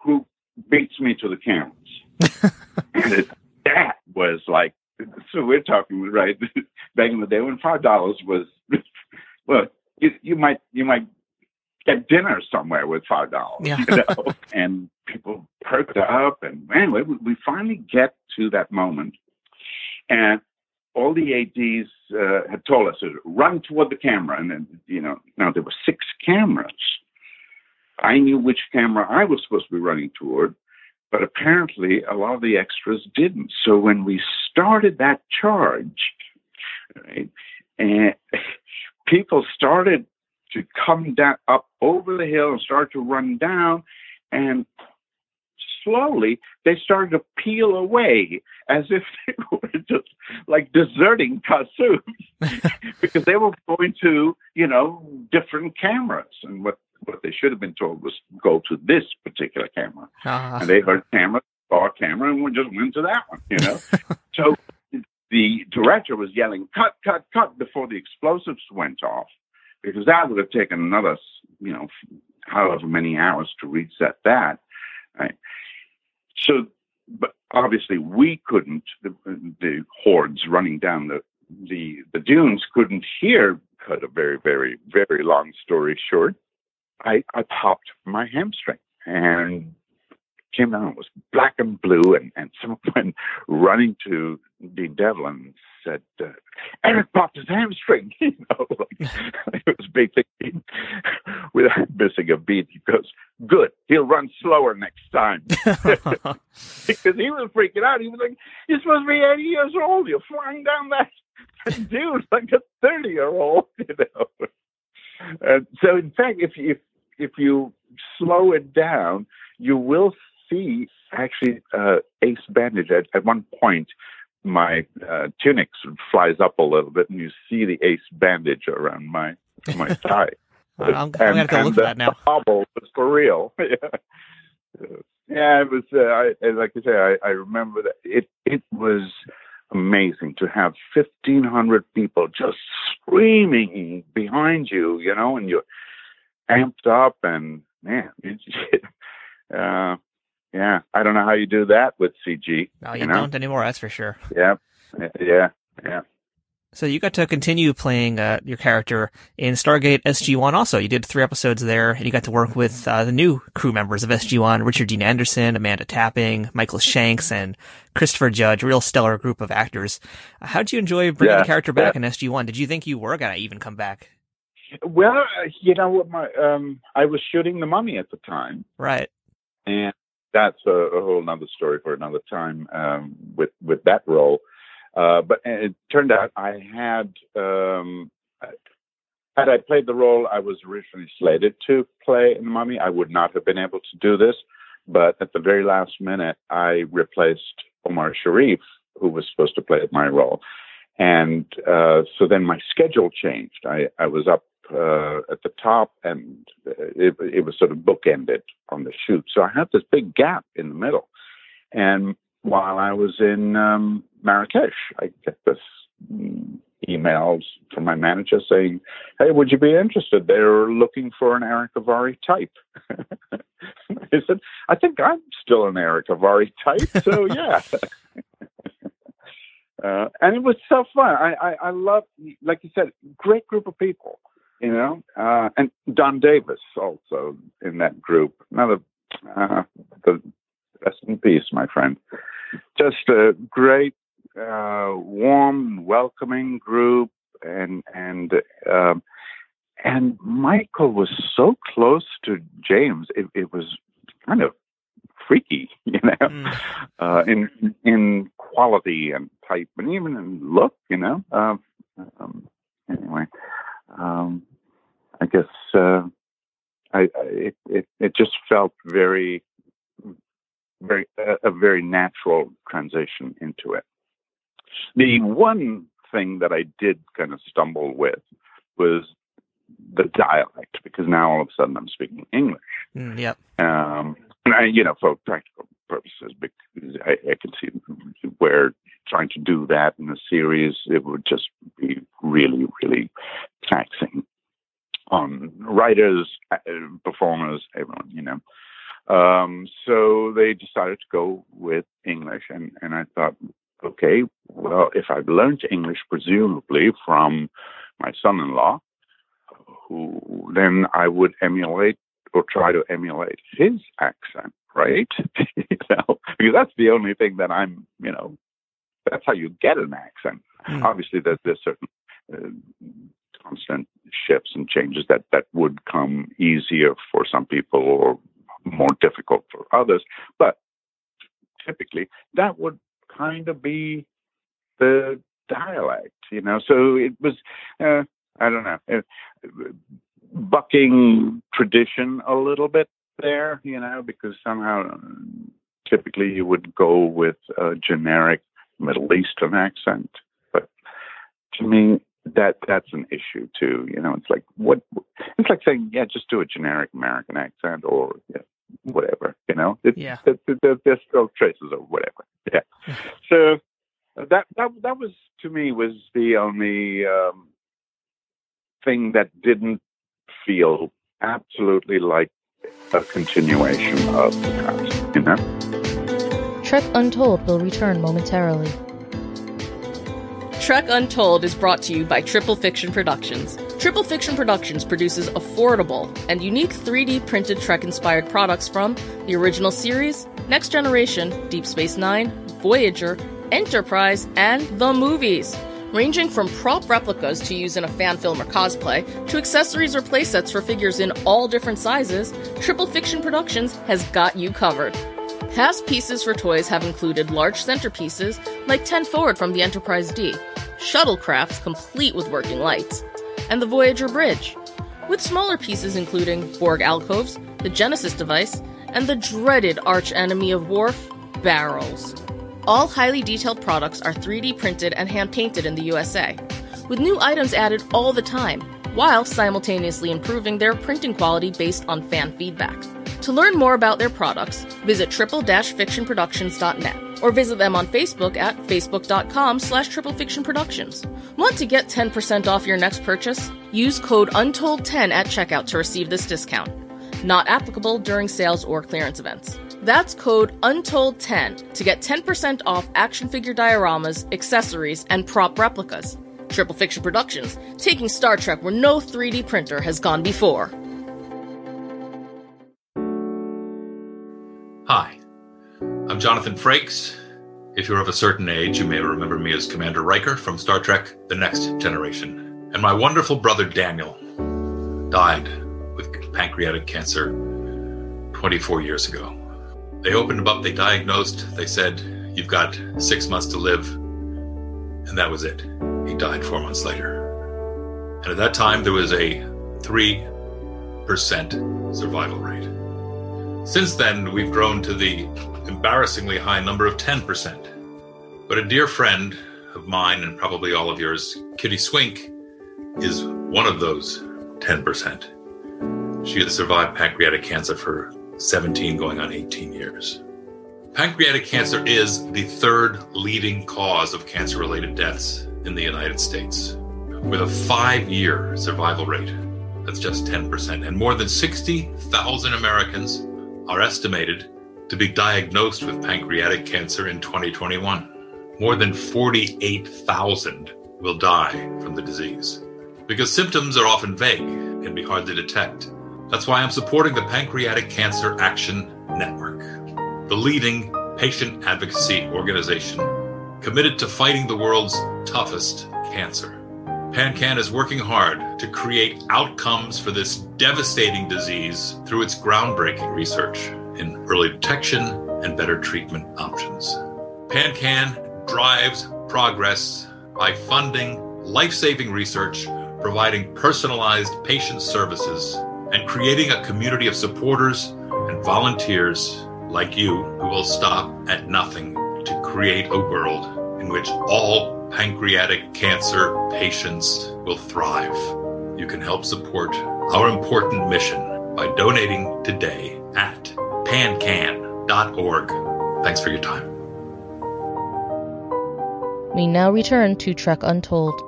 who beats me to the cameras. and it, that was like, so we're talking right back in the day when five dollars was, well, you, you might you might get dinner somewhere with five dollars, yeah. you know. and people perked up, and anyway, we, we finally get to that moment, and all the ADs uh, had told us to run toward the camera, and then you know now there were six cameras. I knew which camera I was supposed to be running toward, but apparently a lot of the extras didn't. So when we started that charge, right, and people started to come down up over the hill and start to run down, and slowly they started to peel away as if they were just like deserting Kasuf because they were going to, you know, different cameras. And what, what they should have been told was go to this particular camera. Uh-huh. And they heard camera, saw a camera, and we just went to that one, you know? so the director was yelling, cut, cut, cut, before the explosives went off because that would have taken another, you know, however many hours to reset that. Right? So, but obviously we couldn't, the, the hordes running down the, the, the dunes couldn't hear, cut a very, very, very long story short. I, I popped my hamstring and came down, it was black and blue, and, and someone running to the devil and said, uh, Erick popped his hamstring. You know, like, it was big thing. without missing a beat. He goes, "Good, he'll run slower next time." because he was freaking out. He was like, "You're supposed to be 80 years old. You're flying down that dude like a 30 year old." You know. And so, in fact, if you if, if you slow it down, you will see actually uh, Ace Bandage at, at one point my uh, tunic flies up a little bit, and you see the ace bandage around my my thigh. I'm, I'm gonna have to look for that now. hobble was for real. yeah. yeah, it was. Uh, I, like I say, I, I remember that it. It was amazing to have fifteen hundred people just screaming behind you, you know, and you're amped up, and man, it, uh, yeah, I don't know how you do that with CG. No, you, you know? don't anymore. That's for sure. Yeah, yeah, yeah. So you got to continue playing uh, your character in Stargate SG-1 also. You did three episodes there and you got to work with uh, the new crew members of SG-1, Richard Dean Anderson, Amanda Tapping, Michael Shanks, and Christopher Judge, real stellar group of actors. How did you enjoy bringing yeah, the character back yeah. in SG-1? Did you think you were going to even come back? Well, you know, what, my, um, I was shooting The Mummy at the time. Right. And that's a, a whole other story for another time um, with with that role. Uh, but it turned out I had um, had I played the role I was originally slated to play in the Mummy, I would not have been able to do this. But at the very last minute, I replaced Omar Sharif, who was supposed to play my role. And uh, so then my schedule changed. I, I was up uh, at the top, and it, it was sort of bookended on the shoot. So I had this big gap in the middle. And while I was in um, Marrakesh, I get this mm, emails from my manager saying, "Hey, would you be interested? They're looking for an Erick Avari type." I said, "I think I'm still an Erick Avari type, so yeah." uh, and it was so fun. I, I I love, like you said, great group of people you know, uh, and Don Davis also in that group. Another, uh, the rest in peace, my friend. Just a great, uh, warm, welcoming group, and and um, and Michael was so close to James. It, it was kind of freaky, you know, mm. uh, in in quality and type, and even in look, you know. Uh, um, anyway, um, I guess uh, I, I, it, it it just felt very very a, a very natural transition into it. The one thing that I did kind of stumble with was the dialect because now all of a sudden I'm speaking English. Mm, yep. Um, and I, you know, for practical purposes, because I, I can see where trying to do that in a series it would just be really, really taxing on writers, uh, performers, everyone, you know. Um, so they decided to go with English, and, and I thought, okay, well, if I've learned English presumably from my son-in-law, who then I would emulate or try to emulate his accent, right? you know, because that's the only thing that I'm, you know, that's how you get an accent. Mm. Obviously, there's, there's certain uh, constant shifts and changes that that would come easier for some people or more difficult for others. But typically, that would kind of be the dialect, you know. So it was, uh, I don't know, uh, bucking tradition a little bit there, you know, because somehow typically you would go with a generic Middle Eastern accent. But to me, that that's an issue too. You know, it's like what it's like saying, yeah, just do a generic American accent or yeah, whatever. You know, it, yeah, there, there, there's still traces of whatever. Yeah. so that that that was to me was the only um, thing that didn't feel absolutely like a continuation of the past. You know. Trek Untold will return momentarily. Trek Untold is brought to you by Triple Fiction Productions. Triple Fiction Productions produces affordable and unique 3D printed Trek inspired products from the original series, Next Generation, Deep Space Nine, Voyager, Enterprise, and the movies. Ranging from prop replicas to use in a fan film or cosplay, to accessories or playsets for figures in all different sizes, Triple Fiction Productions has got you covered. Past pieces for toys have included large centerpieces like 10 Forward from the Enterprise D, shuttlecrafts complete with working lights, and the Voyager Bridge, with smaller pieces including Borg alcoves, the Genesis device, and the dreaded arch enemy of Worf, barrels. All highly detailed products are 3D printed and hand painted in the USA, with new items added all the time, while simultaneously improving their printing quality based on fan feedback. To learn more about their products, visit triple-fictionproductions.net or visit them on Facebook at facebook.com slash triplefictionproductions. Want to get 10% off your next purchase? Use code UNTOLD10 at checkout to receive this discount. Not applicable during sales or clearance events. That's code UNTOLD10 to get 10% off action figure dioramas, accessories, and prop replicas. Triple Fiction Productions, taking Star Trek where no 3D printer has gone before. Hi, I'm Jonathan Frakes. If you're of a certain age, you may remember me as Commander Riker from Star Trek The Next Generation. And my wonderful brother Daniel died with pancreatic cancer 24 years ago. They opened him up, they diagnosed, they said, You've got six months to live. And that was it. He died four months later. And at that time, there was a 3% survival rate. Since then, we've grown to the embarrassingly high number of 10%. But a dear friend of mine, and probably all of yours, Kitty Swink, is one of those 10%. She has survived pancreatic cancer for 17 going on 18 years. Pancreatic cancer is the third leading cause of cancer related deaths in the United States, with a five year survival rate. That's just 10%. And more than 60,000 Americans are estimated to be diagnosed with pancreatic cancer in 2021. More than 48,000 will die from the disease. Because symptoms are often vague and be hard to detect. That's why I'm supporting the Pancreatic Cancer Action Network, the leading patient advocacy organization committed to fighting the world's toughest cancer. PanCan is working hard to create outcomes for this devastating disease through its groundbreaking research in early detection and better treatment options. PanCan drives progress by funding life saving research, providing personalized patient services, and creating a community of supporters and volunteers like you who will stop at nothing create a world in which all pancreatic cancer patients will thrive. You can help support our important mission by donating today at pancan.org. Thanks for your time. We now return to Trek Untold.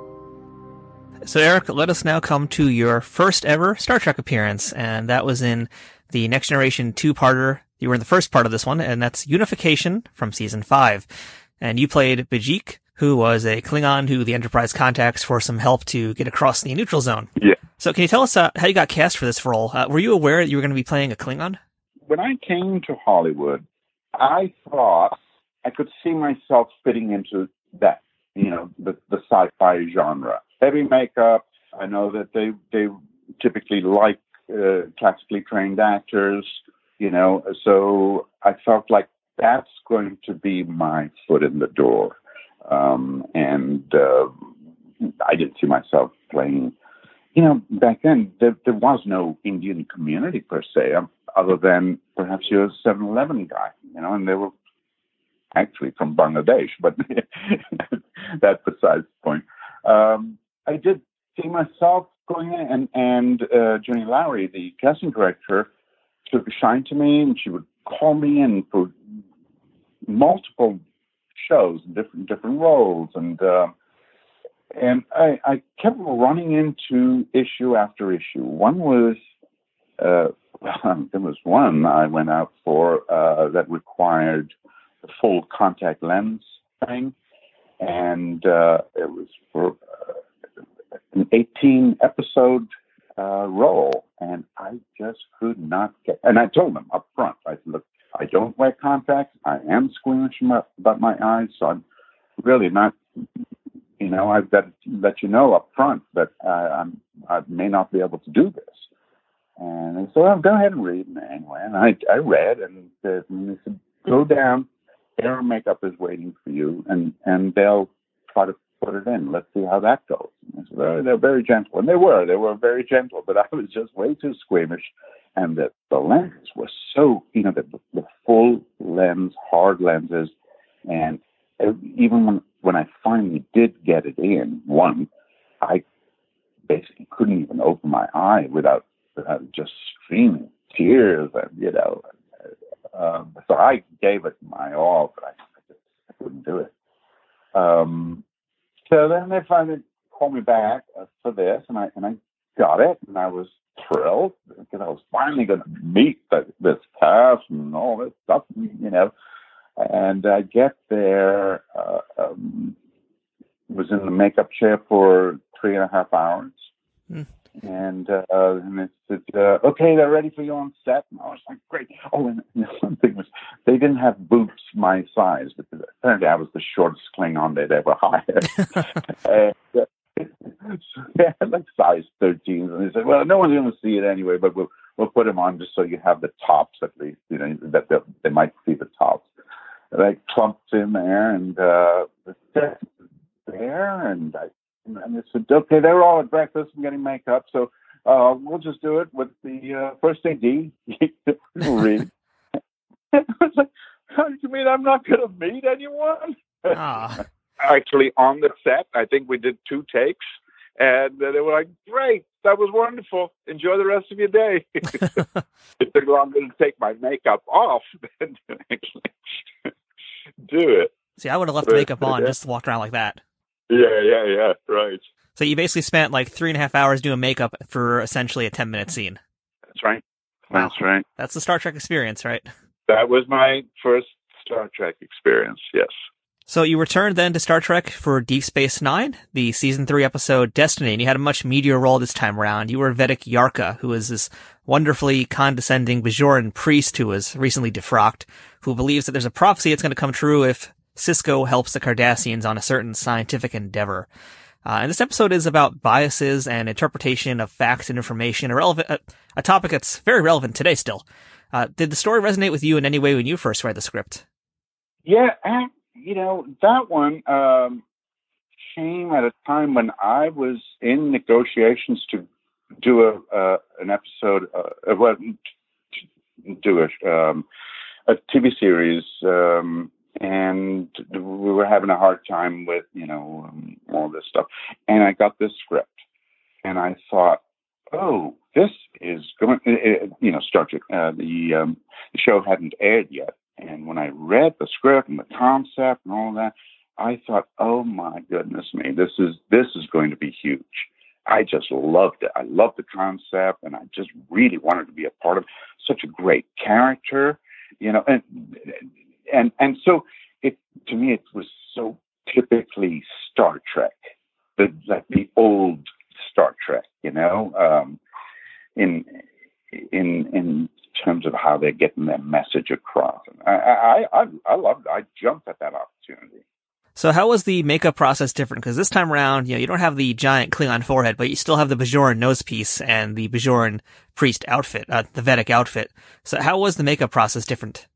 So, Erick, let us now come to your first ever Star Trek appearance, and that was in the Next Generation two-parter. You were in the first part of this one, and that's Unification from season five. And you played B'ijik, who was a Klingon who the Enterprise contacts for some help to get across the neutral zone. Yeah. So, can you tell us uh, how you got cast for this role? Uh, were you aware that you were going to be playing a Klingon? When I came to Hollywood, I thought I could see myself fitting into that, you know, the, the sci-fi genre. Heavy makeup. I know that they they typically like uh, classically trained actors, you know. So I felt like that's going to be my foot in the door, um, and uh, I didn't see myself playing. You know, back then there, there was no Indian community per se, um, other than perhaps you're a 7-Eleven guy, you know, and they were actually from Bangladesh, but that's besides the point. Um, I did see myself going in, and and uh, Junie Lowry, the casting director, took a shine to me, and she would call me in for multiple shows, different different roles, and uh, and I, I kept running into issue after issue. One was uh, there was one I went out for uh, that required the full contact lens thing, and uh, it was for uh, an 18 episode uh, role, and I just could not get. And I told them up front, I said, "Look, I don't wear contacts. I am squeamish about my eyes, so I'm really not you know, I've got to let you know up front that uh, I'm, I may not be able to do this. And they said, well, go ahead and read. And anyway, and I, I read and, and they said, go down, hair and makeup is waiting for you and, and they'll try to put it in. Let's see how that goes. And said, they're very gentle. And they were, they were very gentle, but I was just way too squeamish. And the, the lenses were so, you know, the, the full lens, hard lenses. And even when, when I finally did get it in, one, I basically couldn't even open my eye without uh, just streaming tears, and you know. Um, so I gave it my all, but I, I, just, I couldn't do it. Um, so then they finally called me back uh, for this, and I and I got it, and I was thrilled because I was finally going to meet the, this cast and all this stuff, you know. And I get there, uh, um, was in the makeup chair for three and a half hours. Mm. And, uh, and it said, uh, okay, they're ready for you on set. And I was like, great. Oh, and one thing was they didn't have boots my size because apparently I was the shortest Klingon they'd ever hired. and, uh, so they had like size 13s. And they said, well, no one's going to see it anyway, but we'll, we'll put them on just so you have the tops at least, you know, that they might see the tops. And I clumped in there and, uh, the set there and I and they said, okay, they're all at breakfast and getting makeup, so uh, we'll just do it with the uh, first AD. Read. I was like, how do you mean I'm not going to meet anyone? Ah. Actually, on the set, I think we did two takes, and they were like, great, that was wonderful. Enjoy the rest of your day. it took longer to take my makeup off than to actually do it. See, I would have left but, makeup on, yeah. just walked around like that. Yeah, yeah, yeah. Right. So you basically spent like three and a half hours doing makeup for essentially a ten minute scene. That's right. That's wow. right. That's the Star Trek experience, right? That was my first Star Trek experience. Yes. So you returned then to Star Trek for Deep Space Nine, the season three episode Destiny, and you had a much meatier role this time around. You were Vedek Yarka, who is this wonderfully condescending Bajoran priest who was recently defrocked, who believes that there's a prophecy that's going to come true if Sisko helps the Cardassians on a certain scientific endeavor. Uh, and this episode is about biases and interpretation of facts and information, a relevant, a topic that's very relevant today still. Uh, did the story resonate with you in any way when you first read the script? Yeah, and, you know, that one um, came at a time when I was in negotiations to do a uh, an episode, uh, well, do a, um, a TV series um, and we were having a hard time with you know um, all this stuff and i got this script and i thought oh this is going it, you know star trek uh, the um, the show hadn't aired yet and when i read the script and the concept and all that i thought oh my goodness me this is this is going to be huge I just loved it. I loved the concept, and I just really wanted to be a part of such a great character, you know. And and and so it to me it was so typically Star Trek, the like the old Star Trek, you know, um, in in in terms of how they're getting their message across. I I I, I loved. I jumped at that opportunity. So how was the makeup process different? Because this time around, you know, you don't have the giant Klingon forehead, but you still have the Bajoran nose piece and the Bajoran priest outfit, uh, the Vedek outfit. So how was the makeup process different?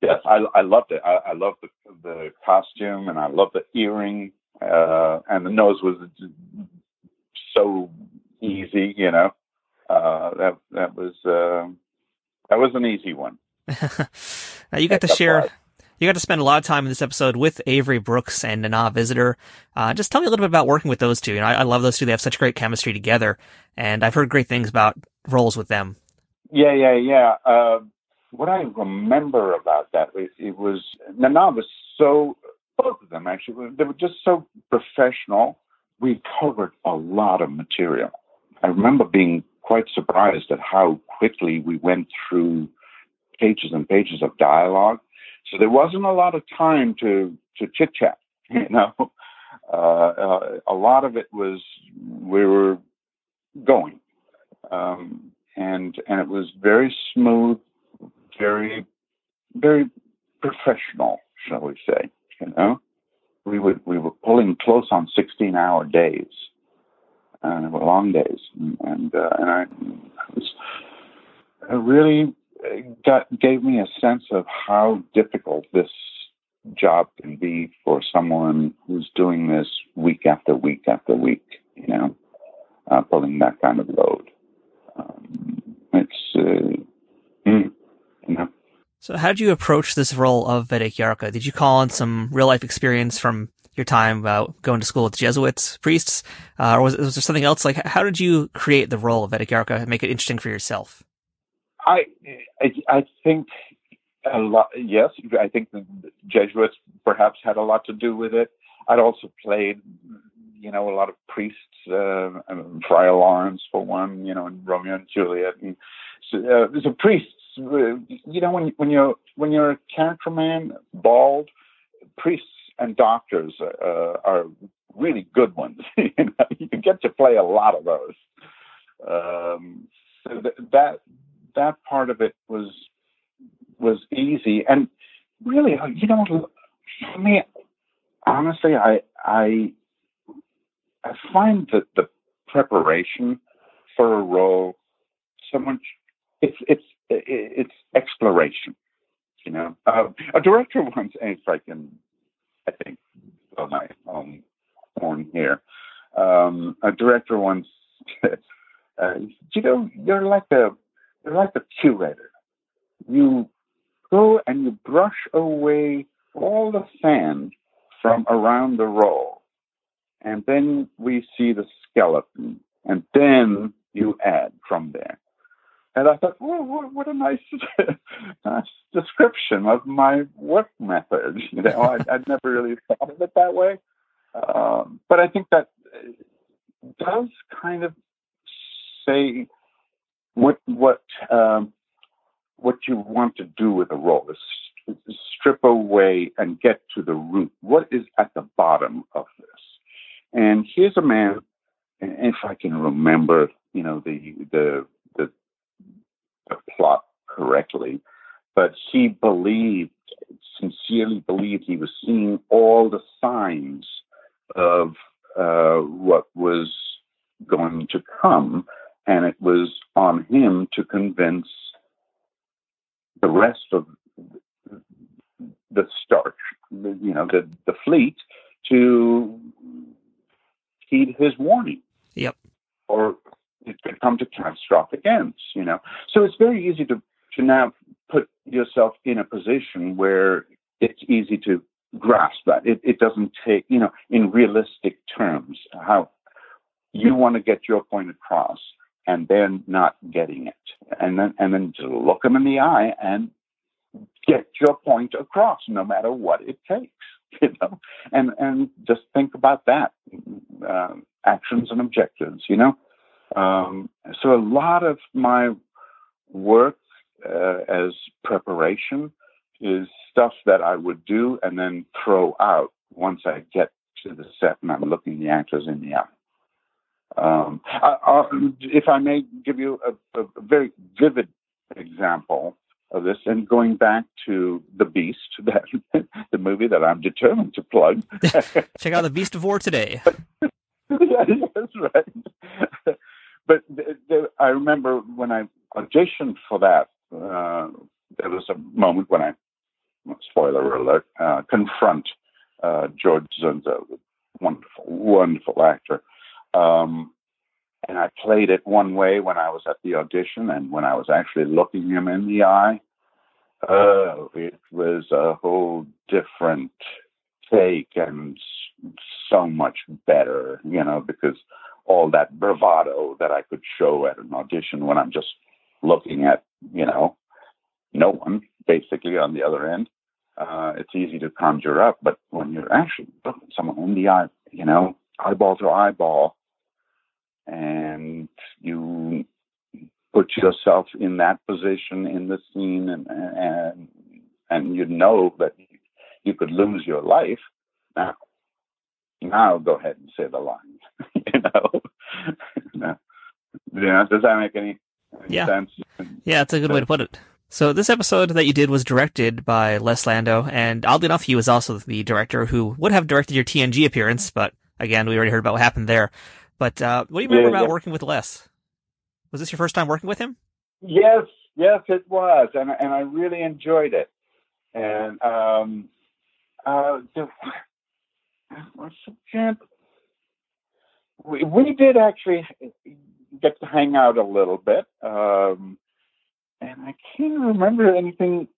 Yes, I, I loved it. I, I loved the, the costume and I loved the earring. Uh, and the nose was so easy, you know. Uh, that that was uh, that was an easy one. now you got to share. You got to spend a lot of time in this episode with Avery Brooks and Nana Visitor. Uh, just tell me a little bit about working with those two. You know, I, I love those two. They have such great chemistry together, and I've heard great things about roles with them. Yeah, yeah, yeah. What I remember about that, it, it was Nana was so both of them actually they were just so professional. We covered a lot of material. I remember being quite surprised at how quickly we went through pages and pages of dialogue. So there wasn't a lot of time to to chit chat. You know, uh, uh, a lot of it was we were going, um, and and it was very smooth very, very professional, shall we say? You know, we would we were pulling close on 16 hour days, and were long days, and and, uh, and I was it really got gave me a sense of how difficult this job can be for someone who's doing this week after week after week. You know, uh, pulling that kind of load. Um, it's uh. So, how did you approach this role of Vedek Yarka? Did you call on some real life experience from your time about going to school with Jesuits priests, uh, or was, was, there something else? Like, how did you create the role of Vedek Yarka and make it interesting for yourself? I I, I think a lot. Yes, I think the Jesuits perhaps had a lot to do with it. I'd also played, you know, a lot of priests, uh, Friar Lawrence for one, you know, and Romeo and Juliet, and so, uh, so priests you know, when when you're when you're a character man, bald, priests and doctors uh, are really good ones. you, get to play a lot of those. Um, so th- that that part of it was was easy, and really, uh, you know, for me, honestly, I I I find that the preparation for a role so much it's it's it's exploration. You know, uh, a director once, if I can, I think, on my own horn here, um, a director once, uh, you know, you're like a you're like a curator. You go and you brush away all the sand from around the roll, and then we see the skeleton, and then you add from there. And I thought, well, what a nice, nice description of my work method. You know, I, would never really thought of it that way. Um, but I think that does kind of say what what um, what you want to do with a role is strip away and get to the root. What is at the bottom of this? And here's a man, if I can remember, you know, the the the the plot correctly, but he believed, sincerely believed, he was seeing all the signs of uh, what was going to come, and it was on him to convince the rest of the starch, you know, the the fleet to heed his warning. Yep. Or it could come to catastrophic ends, you know. So it's very easy to, to now put yourself in a position where it's easy to grasp that. It, it doesn't take, you know, in realistic terms, how you want to get your point across and then not getting it. And then, and then just look them in the eye and get your point across no matter what it takes, you know, and, and just think about that, uh, actions and objectives, you know. Um, so a lot of my work uh, as preparation is stuff that I would do and then throw out once I get to the set and I'm looking the actors in the eye. Um, I, if I may give you a, a, very vivid example of this, and going back to The Beast, that, the movie that I'm determined to plug. Check out The Beast of War today. that's right but th- th- I remember when I auditioned for that, uh, there was a moment when I, spoiler alert, uh, confront uh, George Dzundza, wonderful, wonderful actor. Um, and I played it one way when I was at the audition, and when I was actually looking him in the eye, oh, it was a whole different take and so much better, you know, because all that bravado that I could show at an audition when I'm just looking at, you know, no one basically on the other end. Uh, it's easy to conjure up, but when you're actually looking someone in the eye, you know, eyeball to eyeball, and you put yourself in that position in the scene, and and and you know that you could lose your life. Now, now go ahead and say the line. you know. yeah. Does that make any, any yeah. sense? Yeah, it's a good way to put it. So this episode that you did was directed by Les Landau, and oddly enough, he was also the director who would have directed your TNG appearance, but again, we already heard about what happened there. But uh, what do you remember yeah, about yeah. working with Les? Was this your first time working with him? Yes, yes, it was, and and I really enjoyed it. And um, uh, the, we, we did actually get to hang out a little bit. Um, and I can't remember anything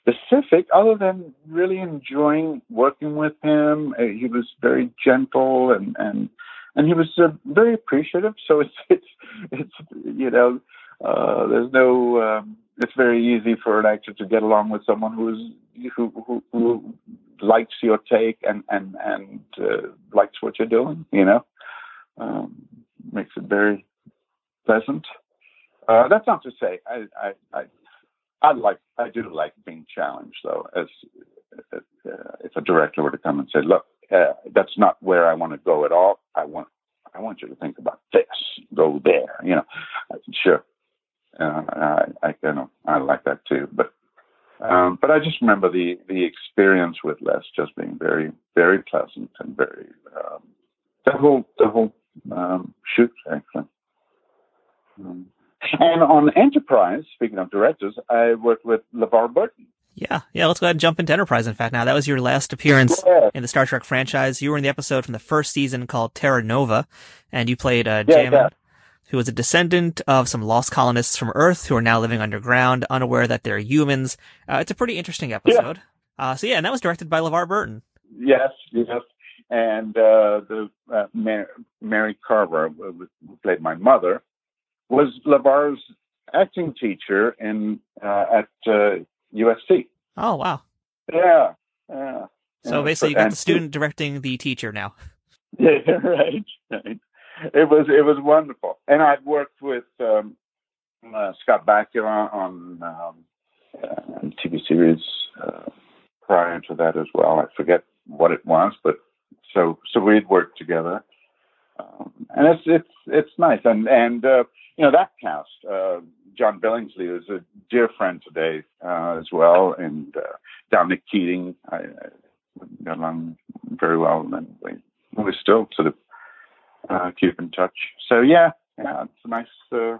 specific other than really enjoying working with him. Uh, he was very gentle and and and he was uh, very appreciative. So it's it's it's you know uh, there's no um, it's very easy for an actor to get along with someone who's who who, who likes your take and and and uh, likes what you're doing. You know, um, makes it very pleasant. Uh, that's not to say I, I, I, I like, I do like being challenged though. As uh, if a director were to come and say, "Look, uh, that's not where I want to go at all. I want, I want you to think about this. Go there." You know, sure. Uh, I, I, you know, I like that too. But, um, but I just remember the the experience with Les just being very, very pleasant and very um, the whole the whole um, shoot actually. Um, and on Enterprise, speaking of directors, I worked with LeVar Burton. Yeah, yeah. Let's go ahead and jump into Enterprise. In fact, now that was your last appearance yeah. in the Star Trek franchise. You were in the episode from the first season called Terra Nova, and you played uh, yeah, yeah. who was a descendant of some lost colonists from Earth who are now living underground, unaware that they're humans. Uh, it's a pretty interesting episode. Uh, so yeah, and that was directed by LeVar Burton. Yes, yes. And uh, the uh, Mary Carver, who played my mother, was LeVar's acting teacher in uh, at uh, USC. Oh wow! Yeah, yeah. So basically, you got the student directing the teacher now. Yeah, right, right. It was it was wonderful, and I've worked with um, uh, Scott Bakula on um, uh, TV series uh, prior to that as well. I forget what it was, but so so we'd worked together, um, and it's it's it's nice, and and uh, you know, that cast, uh, John Billingsley is a dear friend today uh, as well, and uh, Dominic Keating, I, I got along very well, and we, we still sort of uh, keep in touch. So yeah, yeah, it's a nice uh,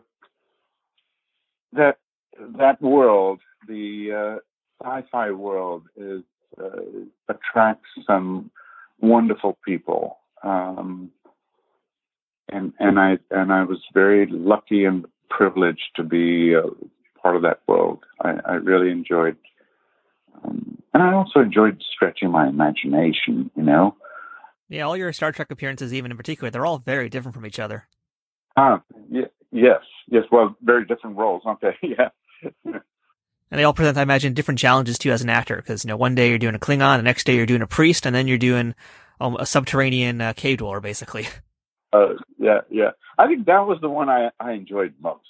that that world, the uh, sci-fi world, is uh, attracts some wonderful people. Um, and and I and I was very lucky and privileged to be a part of that world. I, I really enjoyed, um, and I also enjoyed stretching my imagination. You know. Yeah, all your Star Trek appearances, even in particular, they're all very different from each other. Ah, yeah, yes, yes. Well, very different roles, aren't they? yeah. And they all present, I imagine, different challenges to you as an actor, because you know, one day you're doing a Klingon, the next day you're doing a priest, and then you're doing um, a subterranean uh, cave dweller, basically. Uh, yeah, yeah. I think that was the one I, I enjoyed most.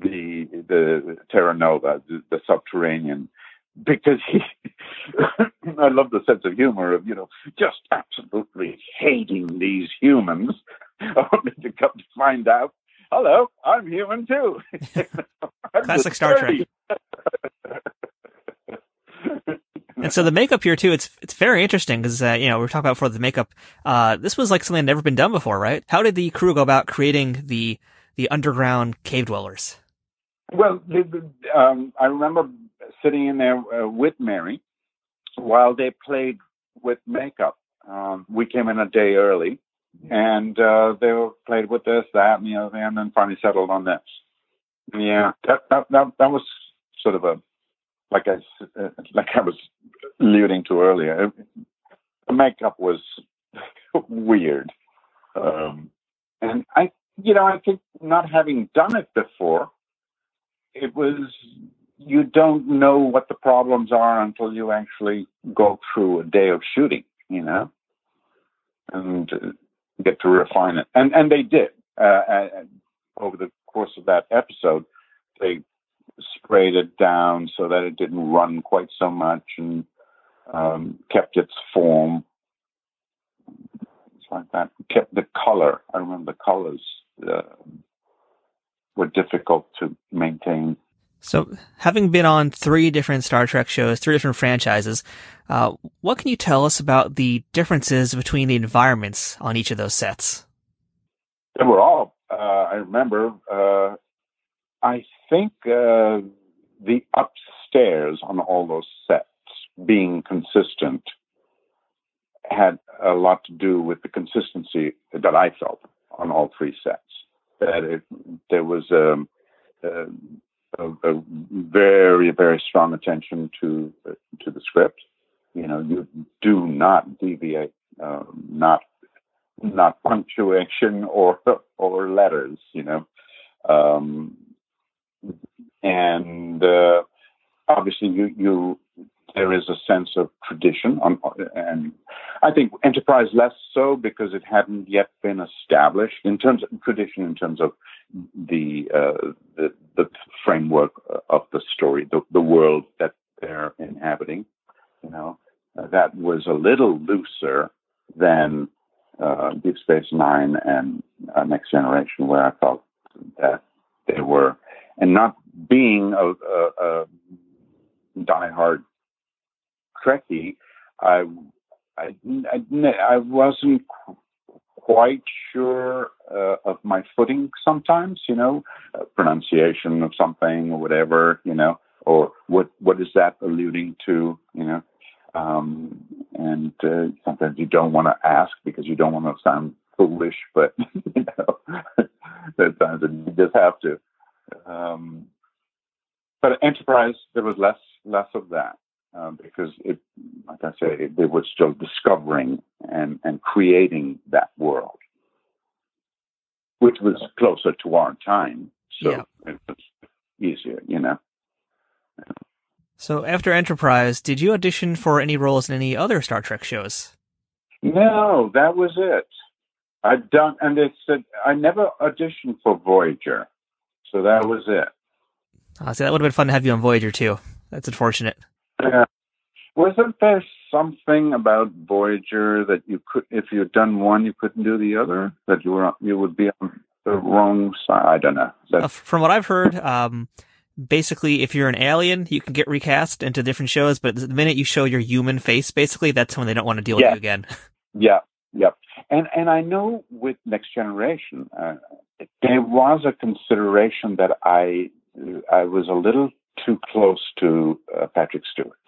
The the Terra Nova, the, the subterranean, because he, I love the sense of humor of you know just absolutely hating these humans, only to come to find out, hello, I'm human too. Classic Star Trek. And so the makeup here too, it's it's very interesting because uh, you know we are talking about for the makeup. Uh, this was like something that never been done before, right? How did the crew go about creating the the underground cave dwellers? Well, um, I remember sitting in there uh, with Mary while they played with makeup. Um, we came in a day early, and uh, they played with this, that, and the other, and then finally settled on this. Yeah, that that that, that was sort of a like I like I was alluding to earlier, the makeup was weird, um, and I, you know, I think not having done it before, it was you don't know what the problems are until you actually go through a day of shooting, you know, and uh, get to refine it, and and they did uh, over the course of that episode. They sprayed it down so that it didn't run quite so much and um, kept its form. It's like that. Kept the color. I remember the colors uh, were difficult to maintain. So, having been on three different Star Trek shows, three different franchises, uh, what can you tell us about the differences between the environments on each of those sets? They were all, uh, I remember, uh, I think uh, the upstairs on all those sets being consistent had a lot to do with the consistency that I felt on all three sets. That it, there was um, a, a, a, very, very strong attention to to the script. You know, you do not deviate, um, not not punctuation or or letters. You know, um, and uh, obviously you you there is a sense of tradition on, and I think enterprise less so because it hadn't yet been established in terms of tradition in terms of the uh, the, the framework of the story the, the world that they're inhabiting you know? That was a little looser than uh, Deep Space Nine and uh, Next Generation where I felt that they were and not being a, a, a diehard Trekkie, I, I, I, I wasn't quite sure uh, of my footing sometimes, you know, uh, pronunciation of something or whatever, you know, or what what is that alluding to, you know, um, and uh, sometimes you don't want to ask because you don't want to sound foolish, but you know, at times you just have to. Um, but enterprise, there was less less of that um, because it, like I say, they were still discovering and and creating that world, which was closer to our time, so yeah. it was easier, you know. So after Enterprise, did you audition for any roles in any other Star Trek shows? No, that was it. I done, and they said I never auditioned for Voyager, so that was it. Uh, so that would have been fun to have you on Voyager too. That's unfortunate. Yeah. Wasn't there something about Voyager that you could, if you had done one, you couldn't do the other? That you were you would be on the wrong side. I don't know. Uh, from what I've heard, um, basically, if you're an alien, you can get recast into different shows, but the minute you show your human face, basically, that's when they don't want to deal yeah. with you again. yeah, yep. And and I know with Next Generation, uh, there was a consideration that I I was a little too close to uh, Patrick Stewart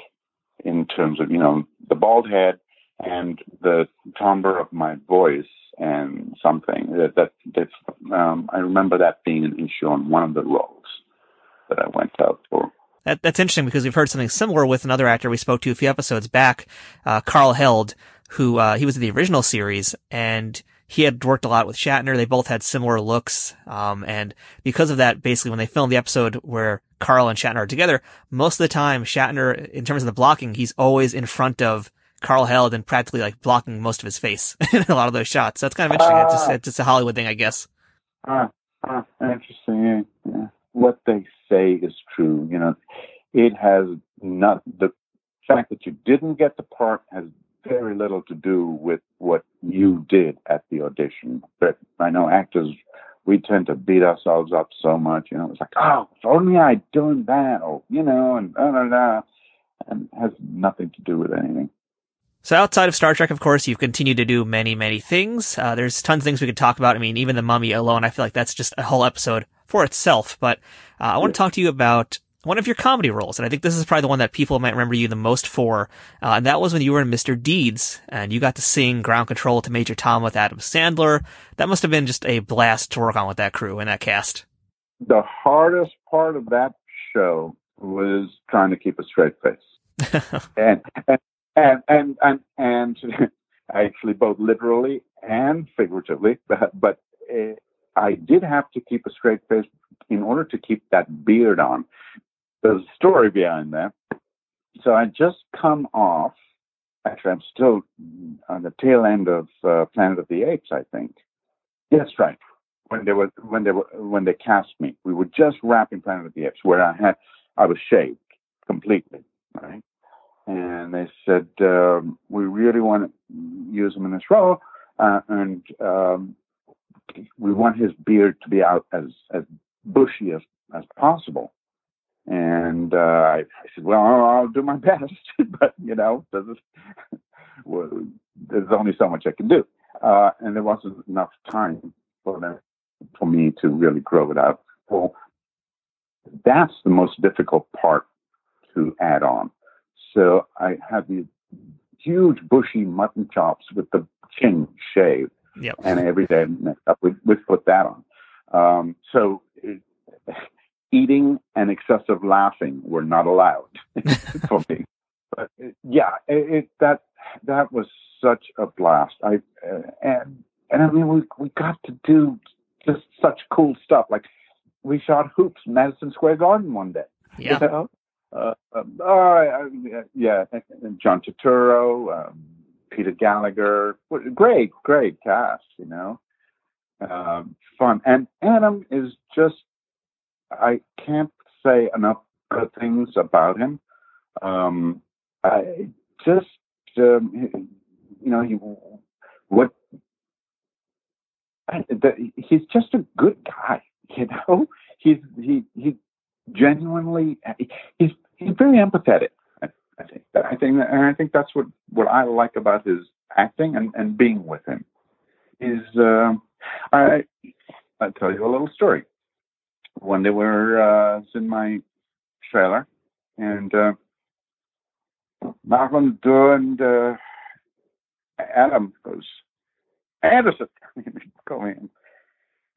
in terms of you know the bald head and the timbre of my voice and something that that, um, I remember that being an issue on one of the roles that I went out for. That, that's interesting because we've heard something similar with another actor we spoke to a few episodes back, uh, Carl Held, who uh, he was in the original series and he had worked a lot with Shatner. They both had similar looks. Um, and because of that, basically when they filmed the episode where Carl and Shatner are together, most of the time Shatner, in terms of the blocking, he's always in front of Carl Held and practically like blocking most of his face in a lot of those shots. So it's kind of interesting. Uh, it's, just, it's just a Hollywood thing, I guess. Uh, uh, interesting. Yeah. What they say is true. You know, it has not the fact that you didn't get the part has very little to do with what you did at the audition. But I know actors, we tend to beat ourselves up so much. You know, it's like, oh, if only I'd done that, or you know, and da da da, and has nothing to do with anything. So outside of Star Trek, of course, you've continued to do many, many things. Uh, there's tons of things we could talk about. I mean, even the Mummy alone, I feel like that's just a whole episode for itself. But uh, I want to talk to you about one of your comedy roles. And I think this is probably the one that people might remember you the most for. Uh, and that was when you were in Mr. Deeds and you got to sing ground control to Major Tom with Adam Sandler. That must have been just a blast to work on with that crew and that cast. The hardest part of that show was trying to keep a straight face. and, and, and, and, and, and actually both literally and figuratively, but, but uh, I did have to keep a straight face in order to keep that beard on there's a story behind that. So I just come off. Actually, I'm still on the tail end of uh, Planet of the Apes, I think. Yes, right. When they were when they were when they cast me, we were just wrapping Planet of the Apes, where I had I was shaved completely, right? And they said um, we really want to use him in this role, uh, and um, we want his beard to be out as as bushy as as possible. And uh, I, I said, well, I'll, do my best, but you know, there's, well, there's only so much I can do. Uh, and there wasn't enough time for them, for me to really grow it out. Well, that's the most difficult part to add on. So I had these huge bushy mutton chops with the chin shaved. Yep. And every day next up we we put that on. Um, so it, eating and excessive laughing were not allowed for me. But yeah, it, it, that that was such a blast. I uh, and and I mean we we got to do just such cool stuff. Like we shot hoops Madison Square Garden one day. Yeah. You know? uh, um, uh, yeah, John Turturro, um, Peter Gallagher, great, great cast, you know, um, fun. And Adam is just, I can't say enough good things about him. Um, I just, um, you know, he, what, he's just a good guy, you know. He's he he genuinely he's he's very empathetic. I, think I think that, and I think that's what what I like about his acting and and being with him is uh, I I'll tell you a little story. One day we were uh, in my trailer and uh, knock on the door and uh, Adam goes, Anderson, go in.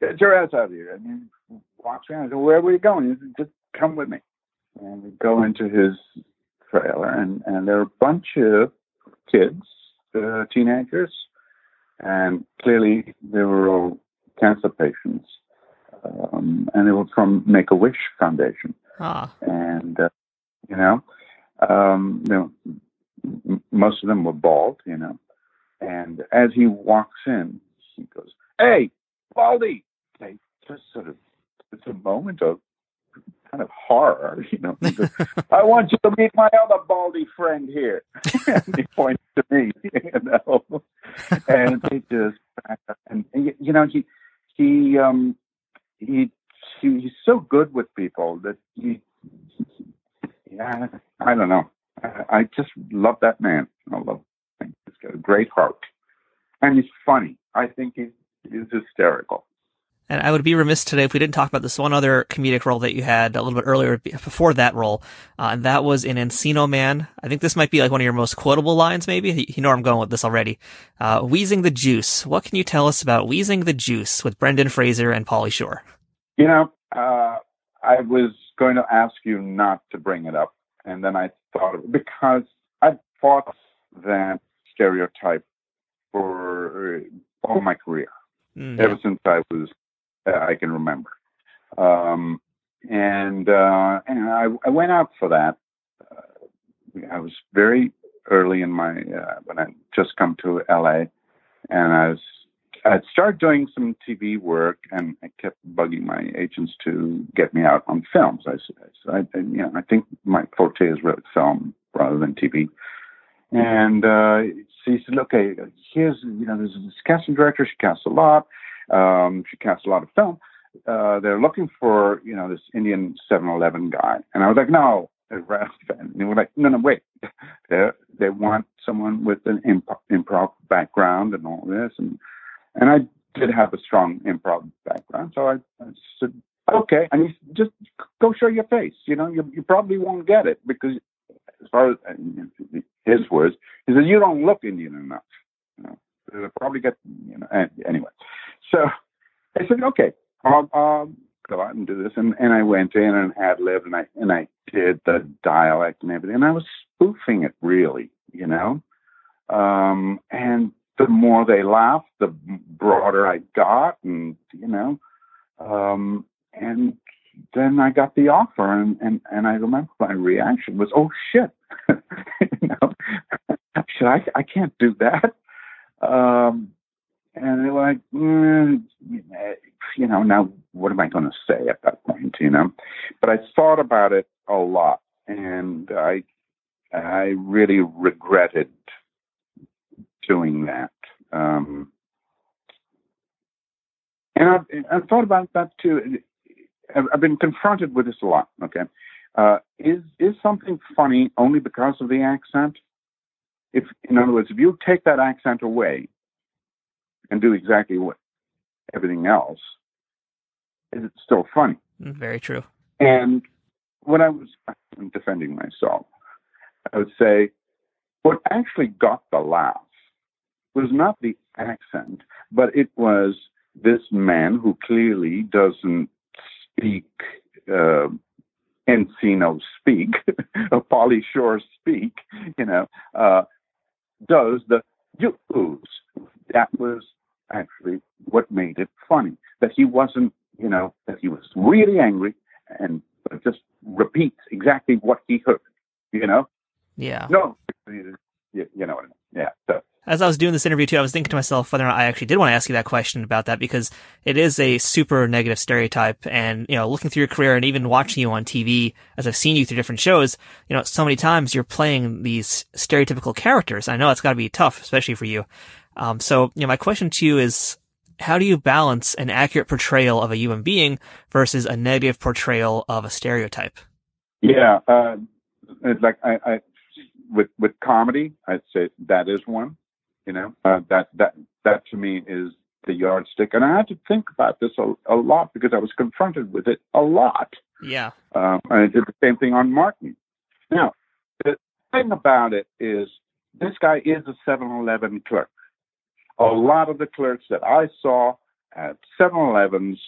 Get your ass out of here. And he walks around. I said, Where were you going? Just come with me. And we go into his trailer, and, and there are a bunch of kids, uh, teenagers, and clearly they were all cancer patients. Um, and it was from Make a Wish Foundation. Ah. And, uh, you know, um, you know, m- most of them were bald, you know. And as he walks in, he goes, Hey, Baldy! They just sort of, it's a moment of kind of horror, you know. Goes, I want you to meet my other baldy friend here. and he points to me, you know. and he just, and, and you know, he, he, um, he, he, he's so good with people that he, yeah, I don't know. I, I just love that man. I love him. He's got a great heart. And he's funny. I think he's, he's hysterical. And I would be remiss today if we didn't talk about this one other comedic role that you had a little bit earlier before that role, uh, and that was in Encino Man. I think this might be like one of your most quotable lines, maybe. You know where I'm going with this already. Uh, Wheezing the Juice. What can you tell us about Wheezing the Juice with Brendan Fraser and Pauly Shore? You know, uh, I was going to ask you not to bring it up, and then I thought of it because I fought that stereotype for all my career, Mm, ever since I was I can remember. Um, and uh, and I, I went out for that. Uh, I was very early in my uh, when I just come to LA, and I was I'd start doing some TV work, and I kept bugging my agents to get me out on films. I said, I, you know, I think my forte is really film rather than TV. And uh, so he said, okay, here's you know, there's this casting director. She casts a lot. Um, she cast a lot of film. Uh, they're looking for, you know, this Indian 7-Eleven guy. And I was like, no. And they were like, no, no, wait. they they want someone with an imp- improv background and all this. And and I did have a strong improv background. So I, I said, okay. And said, just go show your face. You know, you, you probably won't get it because as far as his words, he said, you don't look Indian enough. You know, they'll probably get, you know, anyway. So I said, okay, I'll, I'll go out and do this. And, and I went in and ad libbed and I, and I did the dialect and everything. And I was spoofing it really, you know? Um, and the more they laughed, the broader I got and, you know, um, and then I got the offer and, and, and I remember my reaction was, oh shit, you know, should I, I can't do that. Um, and they're like, mm, you know, now what am I going to say at that point, you know? But I thought about it a lot, and I, I really regretted doing that. Um, and I've, I've thought about that too. I've, been confronted with this a lot. Okay, uh, is is something funny only because of the accent. If, in other words, if you take that accent away and do exactly what everything else, is, it's still funny. Mm, Very true. And when I was defending myself, I would say what actually got the laugh was not the accent, but it was this man who clearly doesn't speak uh, Encino speak, or Pauly Shore speak, you know, uh, does the yoo's. That was actually what made it funny. That he wasn't, you know, that he was really angry and just repeats exactly what he heard, you know? Yeah. No, you, you know what I mean? Yeah. So, As I was doing this interview too, I was thinking to myself whether or not I actually did want to ask you that question about that because it is a super negative stereotype. And, you know, looking through your career and even watching you on TV, as I've seen you through different shows, you know, so many times you're playing these stereotypical characters. I know it's got to be tough, especially for you. Um, so, you know, my question to you is, how do you balance an accurate portrayal of a human being versus a negative portrayal of a stereotype? yeah. Uh, it's like I, I, with, with comedy, I'd say that is one, you know, uh, that, that, that to me is the yardstick. And I had to think about this a, a lot because I was confronted with it a lot. Yeah. Um, and I did the same thing on Martin. Now, the thing about it is this guy is a 7-Eleven clerk. A lot of the clerks that I saw at 7-Elevens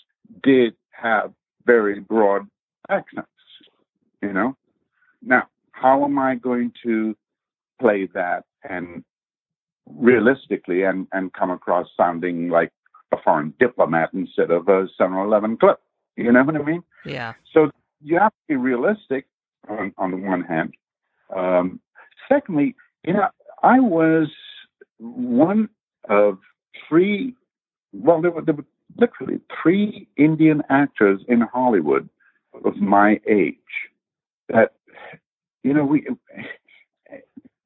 did have very broad accents, you know. Now, how am I going to play that and realistically and, and come across sounding like a foreign diplomat instead of a 7-Eleven clerk? You know what I mean? Yeah. So you have to be realistic on, on the one hand. Um, secondly, you know, I was one of three, well, there were, there were literally three Indian actors in Hollywood of my age that, you know, we,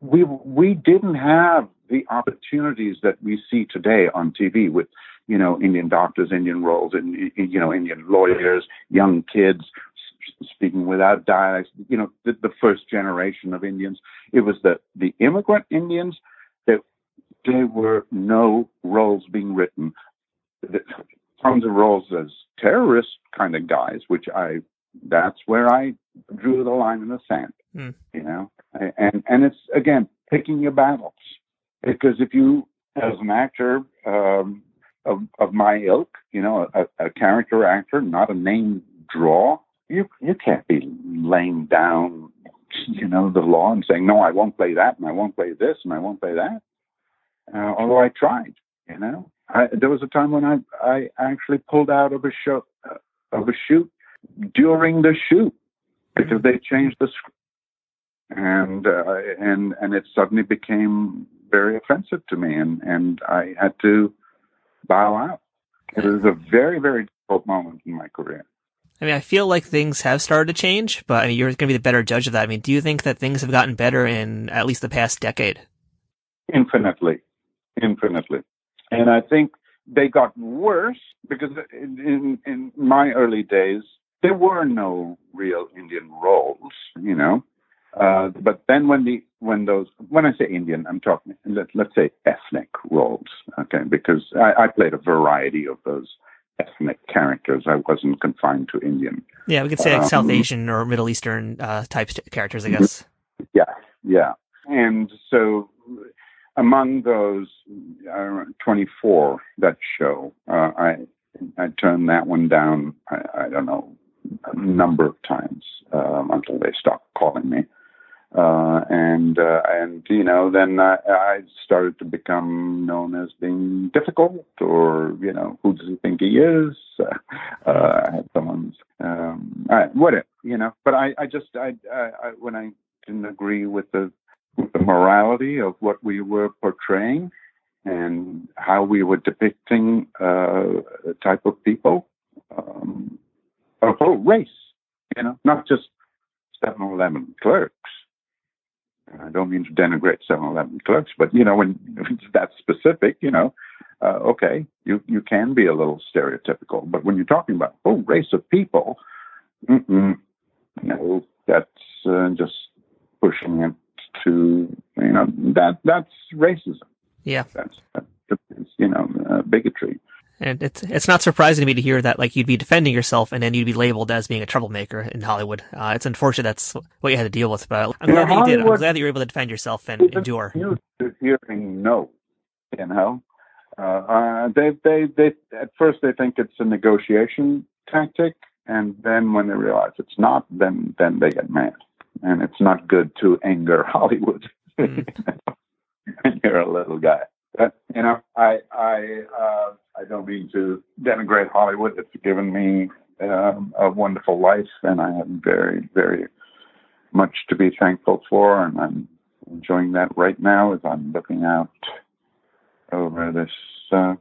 we, we didn't have the opportunities that we see today on TV with, you know, Indian doctors, Indian roles, and, you know, Indian lawyers, young kids speaking without dialects, you know, the, the first generation of Indians. It was the, the immigrant Indians there were no roles being written. Tons of roles as terrorist kind of guys, which I, that's where I drew the line in the sand, Hmm. you know, and, and it's again, picking your battles because if you, as an actor, um, of, of my ilk, you know, a, a character actor, not a name draw, you you can't be laying down, you know, the law and saying no, I won't play that, and I won't play this, and I won't play that. Uh, although I tried, you know, I, there was a time when I I actually pulled out of a show uh, of a shoot during the shoot because they changed the script, and uh, and and it suddenly became very offensive to me, and and I had to bow out. It was a very, very difficult moment in my career. I mean, I feel like things have started to change, but I mean, you're going to be the better judge of that. I mean, do you think that things have gotten better in at least the past decade? Infinitely, infinitely. And I think they got worse because in, in, in my early days, there were no real Indian roles, you know. Uh, but then when the when those when I say Indian, I'm talking let, let's say ethnic roles, okay? Because I, I played a variety of those ethnic characters. I wasn't confined to Indian. Yeah, we could say like Um, South Asian or Middle Eastern uh, type st- characters, I guess. Yeah, yeah. And so among those uh, 24 that show, uh, I I turned that one down. I, I don't know a number of times um, until they stopped calling me. Uh, and uh, and you know then I, I started to become known as being difficult, or you know who does he think he is? Uh, I had someone's um, I, whatever you know. But I, I just I, I, when I didn't agree with the the morality of what we were portraying and how we were depicting uh, a type of people, um, a whole race, you know, not just 7-Eleven clerks. I don't mean to denigrate 7-Eleven clerks, but you know, when it's that specific, you know, uh, okay, you you can be a little stereotypical, but when you're talking about a whole race of people, no, that's uh, just pushing it to you know that that's racism. Yeah, that's, that's you know uh, bigotry. And it's it's not surprising to me to hear that like you'd be defending yourself and then you'd be labeled as being a troublemaker in Hollywood. Uh, it's unfortunate that's what you had to deal with, but I'm glad that you did. I'm glad that you were able to defend yourself and endure. Hearing no, you know, uh, uh, they they they at first they think it's a negotiation tactic, and then when they realize it's not, then then they get mad, and it's not good to anger Hollywood. Mm. and you're a little guy. But you know, I I uh, I don't mean to denigrate Hollywood. It's given me um, a wonderful life, and I have very very much to be thankful for, and I'm enjoying that right now as I'm looking out over this uh,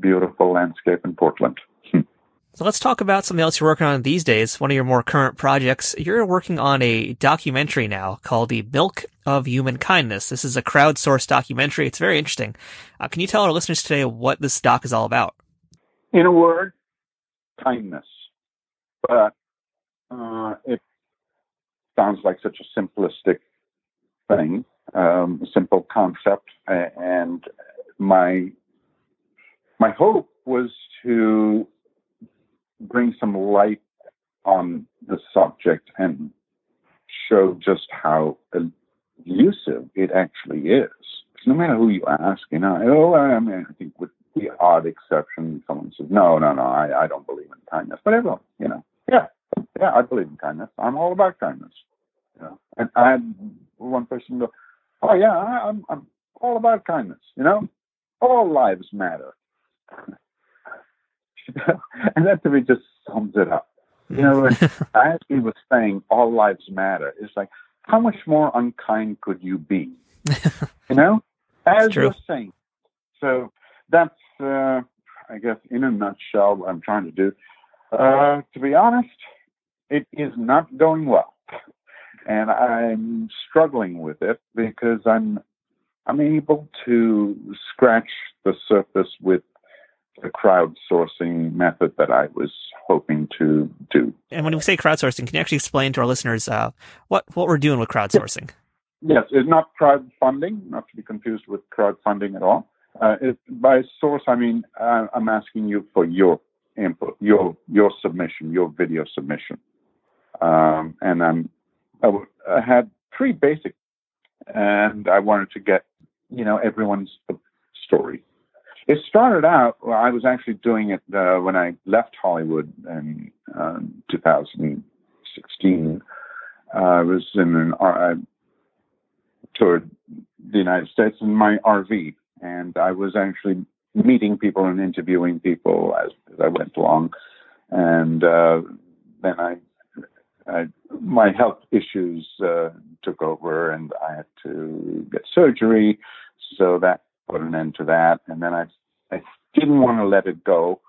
beautiful landscape in Portland. So let's talk about something else you're working on these days. One of your more current projects. You're working on a documentary now called The Milk of Human Kindness. This is a crowdsourced documentary. It's very interesting. Uh, can you tell our listeners today what this doc is all about? In a word, kindness. But uh, it sounds like such a simplistic thing, um, a simple concept. And my my hope was to light on the subject and show just how elusive it actually is. No matter who you ask, you know, oh, I mean, I think with the odd exception, someone says, no, no, no, I, I don't believe in kindness. But everyone, you know, yeah, yeah, I believe in kindness. I'm all about kindness. You know, and I had one person go, oh yeah, I, I'm, I'm all about kindness. You know, all lives matter. and that to me just sums it up. You know, as he was saying, all lives matter. It's like, how much more unkind could you be? you know, as you're saying. So that's, uh, I guess, in a nutshell, what I'm trying to do. Uh, to be honest, it is not going well, and I'm struggling with it because I'm I'm able to scratch the surface with the crowdsourcing method that I was hoping to do. And when we say crowdsourcing, can you actually explain to our listeners uh, what what we're doing with crowdsourcing? Yes, it's not crowdfunding, not to be confused with crowdfunding at all. Uh, it, by source, I mean uh, I'm asking you for your input, your your submission, your video submission, um, and I'm I, w- I had three basic, and I wanted to get you know everyone's story it started out, well, I was actually doing it uh, when I left Hollywood in uh, 2016. Uh, I was in an, I toured the United States in my RV, and I was actually meeting people and interviewing people as, as I went along. And uh, then I, I, my health issues uh, took over, and I had to get surgery. So that put an end to that. And then I, I didn't want to let it go.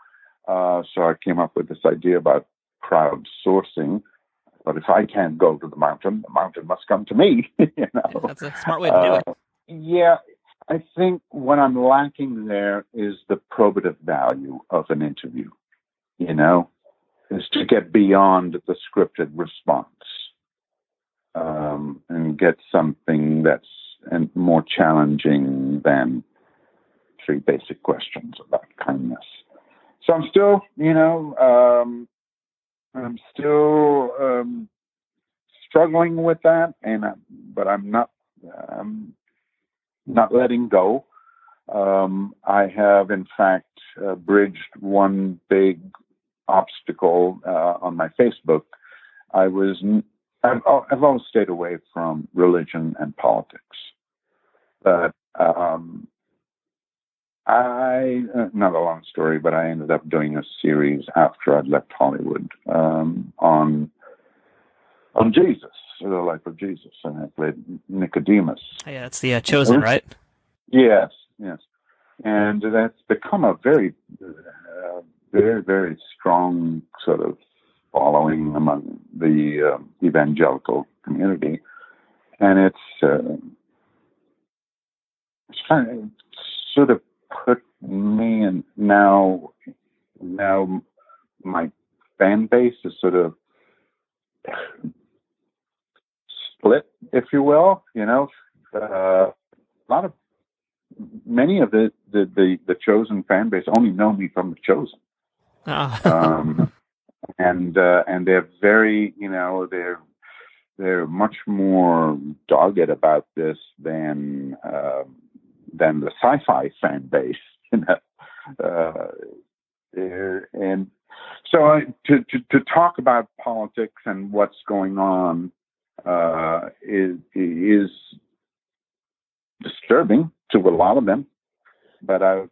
Uh, so I came up with this idea about crowdsourcing. But if I can't go to the mountain, the mountain must come to me. you know? That's a smart way to do it. Uh, yeah, I think what I'm lacking there is the probative value of an interview. You know, is to get beyond the scripted response um, and get something that's and more challenging than three basic questions about kindness. So I'm still, you know, um, I'm still um, struggling with that, and I, but I'm not, um, not letting go. Um, I have, in fact, uh, bridged one big obstacle uh, on my Facebook. I was, I've, I've always stayed away from religion and politics, but um, I uh, not a long story, but I ended up doing a series after I'd left Hollywood um, on on Jesus, the life of Jesus, and I played Nicodemus. Yeah, it's the uh, Chosen, right? Yes, yes, and that's become a very, uh, very, very strong sort of following among the um, evangelical community, and it's uh, it's kind of sort of put me and now now my fan base is sort of split, if you will. You know, uh, a lot of many of the, the the the chosen fan base only know me from the chosen. Ah. um, and uh, and they're very, you know, they're they're much more dogged about this than uh, than the sci-fi fan base. You know, uh, there- and so I, to, to to talk about politics and what's going on uh, is is disturbing to a lot of them. But I've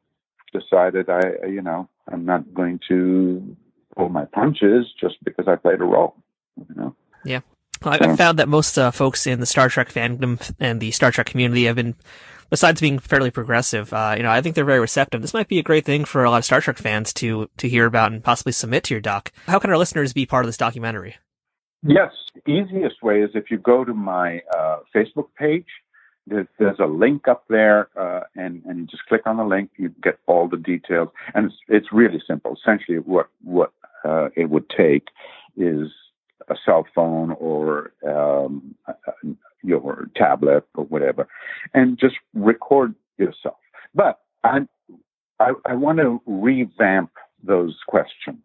decided I, you know, I'm not going to pull my punches just because I played a role. You know. I- I've found that most uh, folks in the Star Trek fandom and the Star Trek community have been, besides being fairly progressive, uh, you know, I think they're very receptive. This might be a great thing for a lot of Star Trek fans to to hear about and possibly submit to your doc. How can our listeners be part of this documentary? Yes, easiest way is if you go to my uh, Facebook page. There's, there's a link up there, uh, and and you just click on the link. You get all the details, and it's it's really simple. Essentially, what what uh, it would take is a cell phone or um, your tablet or whatever, and just record yourself. But I I, I want to revamp those questions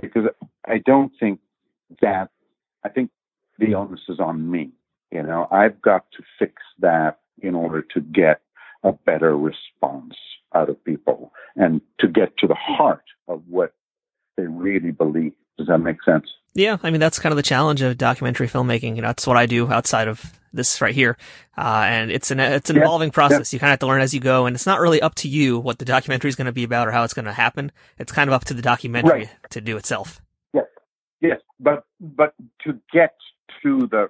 because I don't think that I think the onus is on me. You know, I've got to fix that in order to get a better response out of people and to get to the heart of what they really believe. Does that make sense? Yeah, I mean that's kind of the challenge of documentary filmmaking. You know, that's what I do outside of this right here, uh, and it's an it's an Yeah, evolving process. You kind of have to learn as you go, and it's not really up to you what the documentary is going to be about or how it's going to happen. It's kind of up to the documentary Right. to do itself. Yes, but but to get to the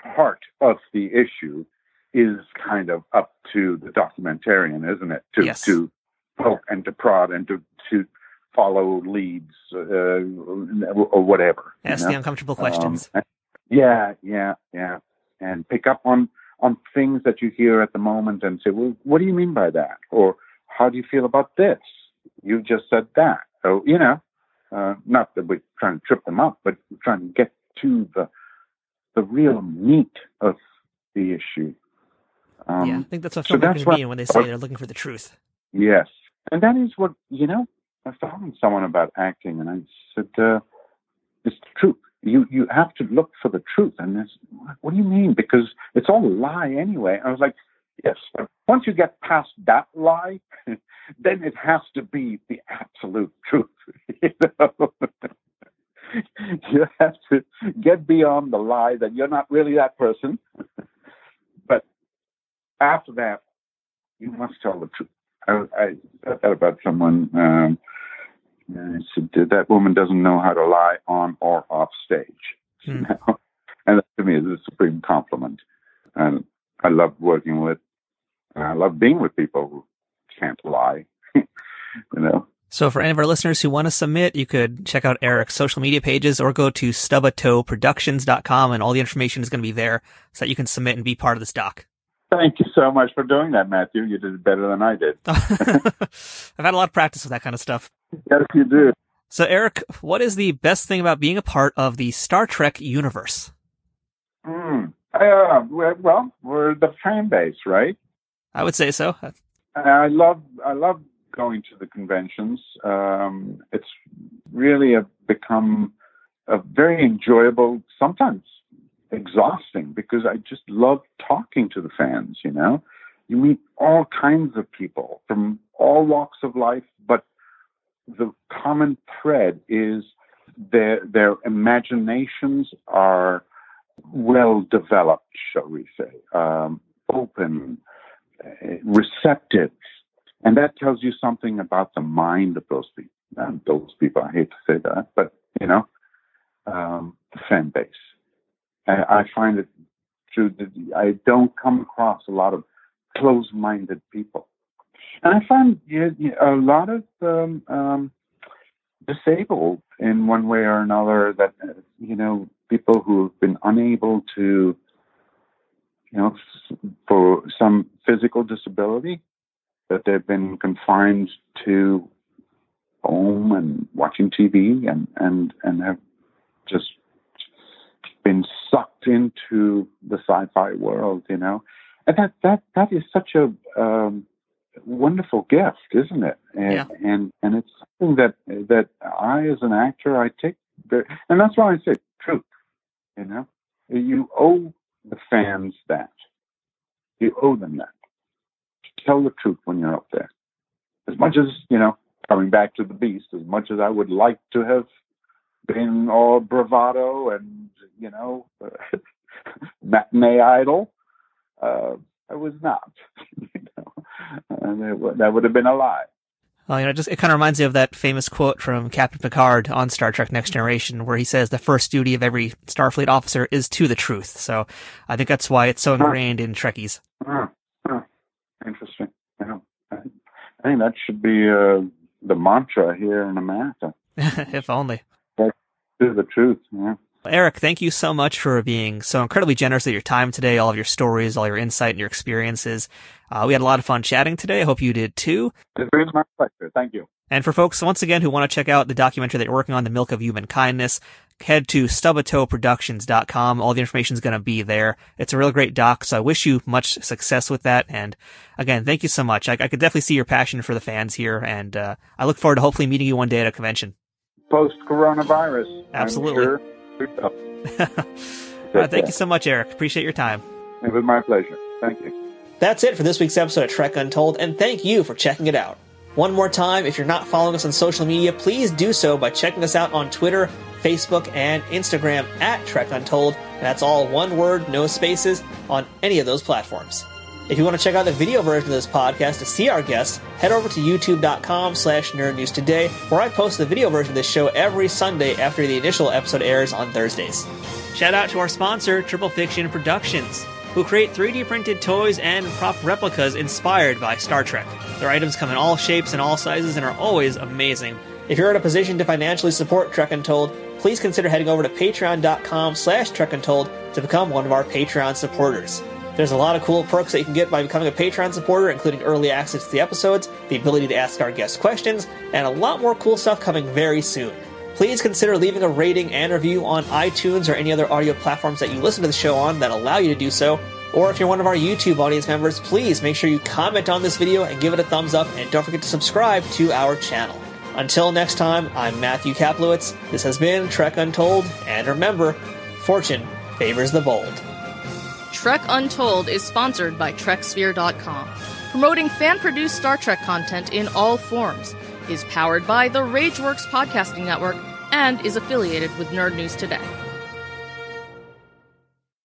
heart of the issue is kind of up to the documentarian, isn't it? To Yes. to poke and to prod and to to follow leads uh, or whatever. you Ask know? the uncomfortable questions. Um, yeah, yeah, yeah, and pick up on on things that you hear at the moment and say, well, what do you mean by that? Or how do you feel about this? You just said that. So you know, uh, not that we're trying to trip them up, but we're trying to get to the the real meat of the issue. Um, yeah, I think that's what so filmmakers that's what- mean when they say they're looking for the truth. Yes, and that is what you know. I was talking to someone about acting, and I said, uh, "It's the truth. You you have to look for the truth." And this, what do you mean? Because it's all a lie anyway. I was like, "Yes." But once you get past that lie, then it has to be the absolute truth. you know? you have to get beyond the lie that you're not really that person. but after that, you must tell the truth. I, I said that about someone. Um, and I said that woman doesn't know how to lie on or off stage. Hmm. And that to me is a supreme compliment. And I love working with, and I love being with people who can't lie. you know. So for any of our listeners who want to submit, you could check out Erick's social media pages or go to stubbatoeproductions.com and all the information is going to be there so that you can submit and be part of this doc. Thank you so much for doing that, Matthew. You did it better than I did. I've had a lot of practice with that kind of stuff. Yes, you do. So Erick, what is the best thing about being a part of the Star Trek universe? Mm. Uh, well, well, we're the fan base, right? I would say so. I love I love going to the conventions. Um, it's really a, become a very enjoyable, sometimes exhausting, because I just love talking to the fans. You know, you meet all kinds of people from all walks of life, but the common thread is their their imaginations are well developed, shall we say, um, open, uh, receptive, and that tells you something about the mind of those people. And those people, I hate to say that, but you know, um, the fan base. I, find it true that I don't come across a lot of close-minded people, and I find a lot of um, um, disabled in one way or another. That you know, people who have been unable to, you know, for some physical disability, that they've been confined to home and watching TV and and and have just been sucked into the sci-fi world, you know, and that that that is such a um, wonderful gift, isn't it? And, Yeah. and and it's something that that I, as an actor, I take, very, and that's why I say truth. You know, you owe the fans that. You owe them that. Tell the truth when you're up there. As much as you know, coming back to the beast, as much as I would like to have been all bravado and you know matinee idol, uh, I was not. you know, and it, that would have been a lie. Well, you know, just it kind of reminds me of that famous quote from Captain Picard on Star Trek: Next Generation, where he says the first duty of every Starfleet officer is to the truth. So, I think that's why it's so ingrained in Trekkies. Huh, huh. Interesting. Yeah. I, I think that should be uh, the mantra here in America. if only. To the truth. Yeah. Erick, thank you so much for being so incredibly generous with your time today, all of your stories, all your insight and your experiences. Uh, we had a lot of fun chatting today. I hope you did too. It's been my pleasure. Thank you. And for folks, once again, who want to check out the documentary that you're working on, The Milk of Human Kindness, head to stubatoeproductions.com. All the information is going to be there. It's a real great doc, so I wish you much success with that. And again, thank you so much. I, I could definitely see your passion for the fans here, and uh, I look forward to hopefully meeting you one day at a convention. Post coronavirus. Absolutely. Sure. Uh, thank you so much, Erick. Appreciate your time. It was my pleasure. Thank you. That's it for this week's episode of Trek Untold, and thank you for checking it out. One more time, if you're not following us on social media, please do so by checking us out on Twitter, Facebook, and Instagram at Trek Untold. And that's all one word, no spaces, on any of those platforms. If you want to check out the video version of this podcast to see our guests, head over to youtube.com slash nerdnewstoday, where I post the video version of this show every Sunday after the initial episode airs on Thursdays. Shout out to our sponsor, Triple Fiction Productions, who create 3D printed toys and prop replicas inspired by Star Trek. Their items come in all shapes and all sizes and are always amazing. If you're in a position to financially support Trek Untold, please consider heading over to patreon.com slash Trek Untold to become one of our Patreon supporters. There's a lot of cool perks that you can get by becoming a Patreon supporter, including early access to the episodes, the ability to ask our guests questions, and a lot more cool stuff coming very soon. Please consider leaving a rating and review on iTunes or any other audio platforms that you listen to the show on that allow you to do so. Or if you're one of our YouTube audience members, please make sure you comment on this video and give it a thumbs up, and don't forget to subscribe to our channel. Until next time, I'm Matthew Kaplowitz. This has been Trek Untold, and remember, fortune favors the bold. Trek Untold is sponsored by TrekSphere.com, promoting fan produced Star Trek content in all forms, is powered by the Rageworks Podcasting Network, and is affiliated with Nerd News Today.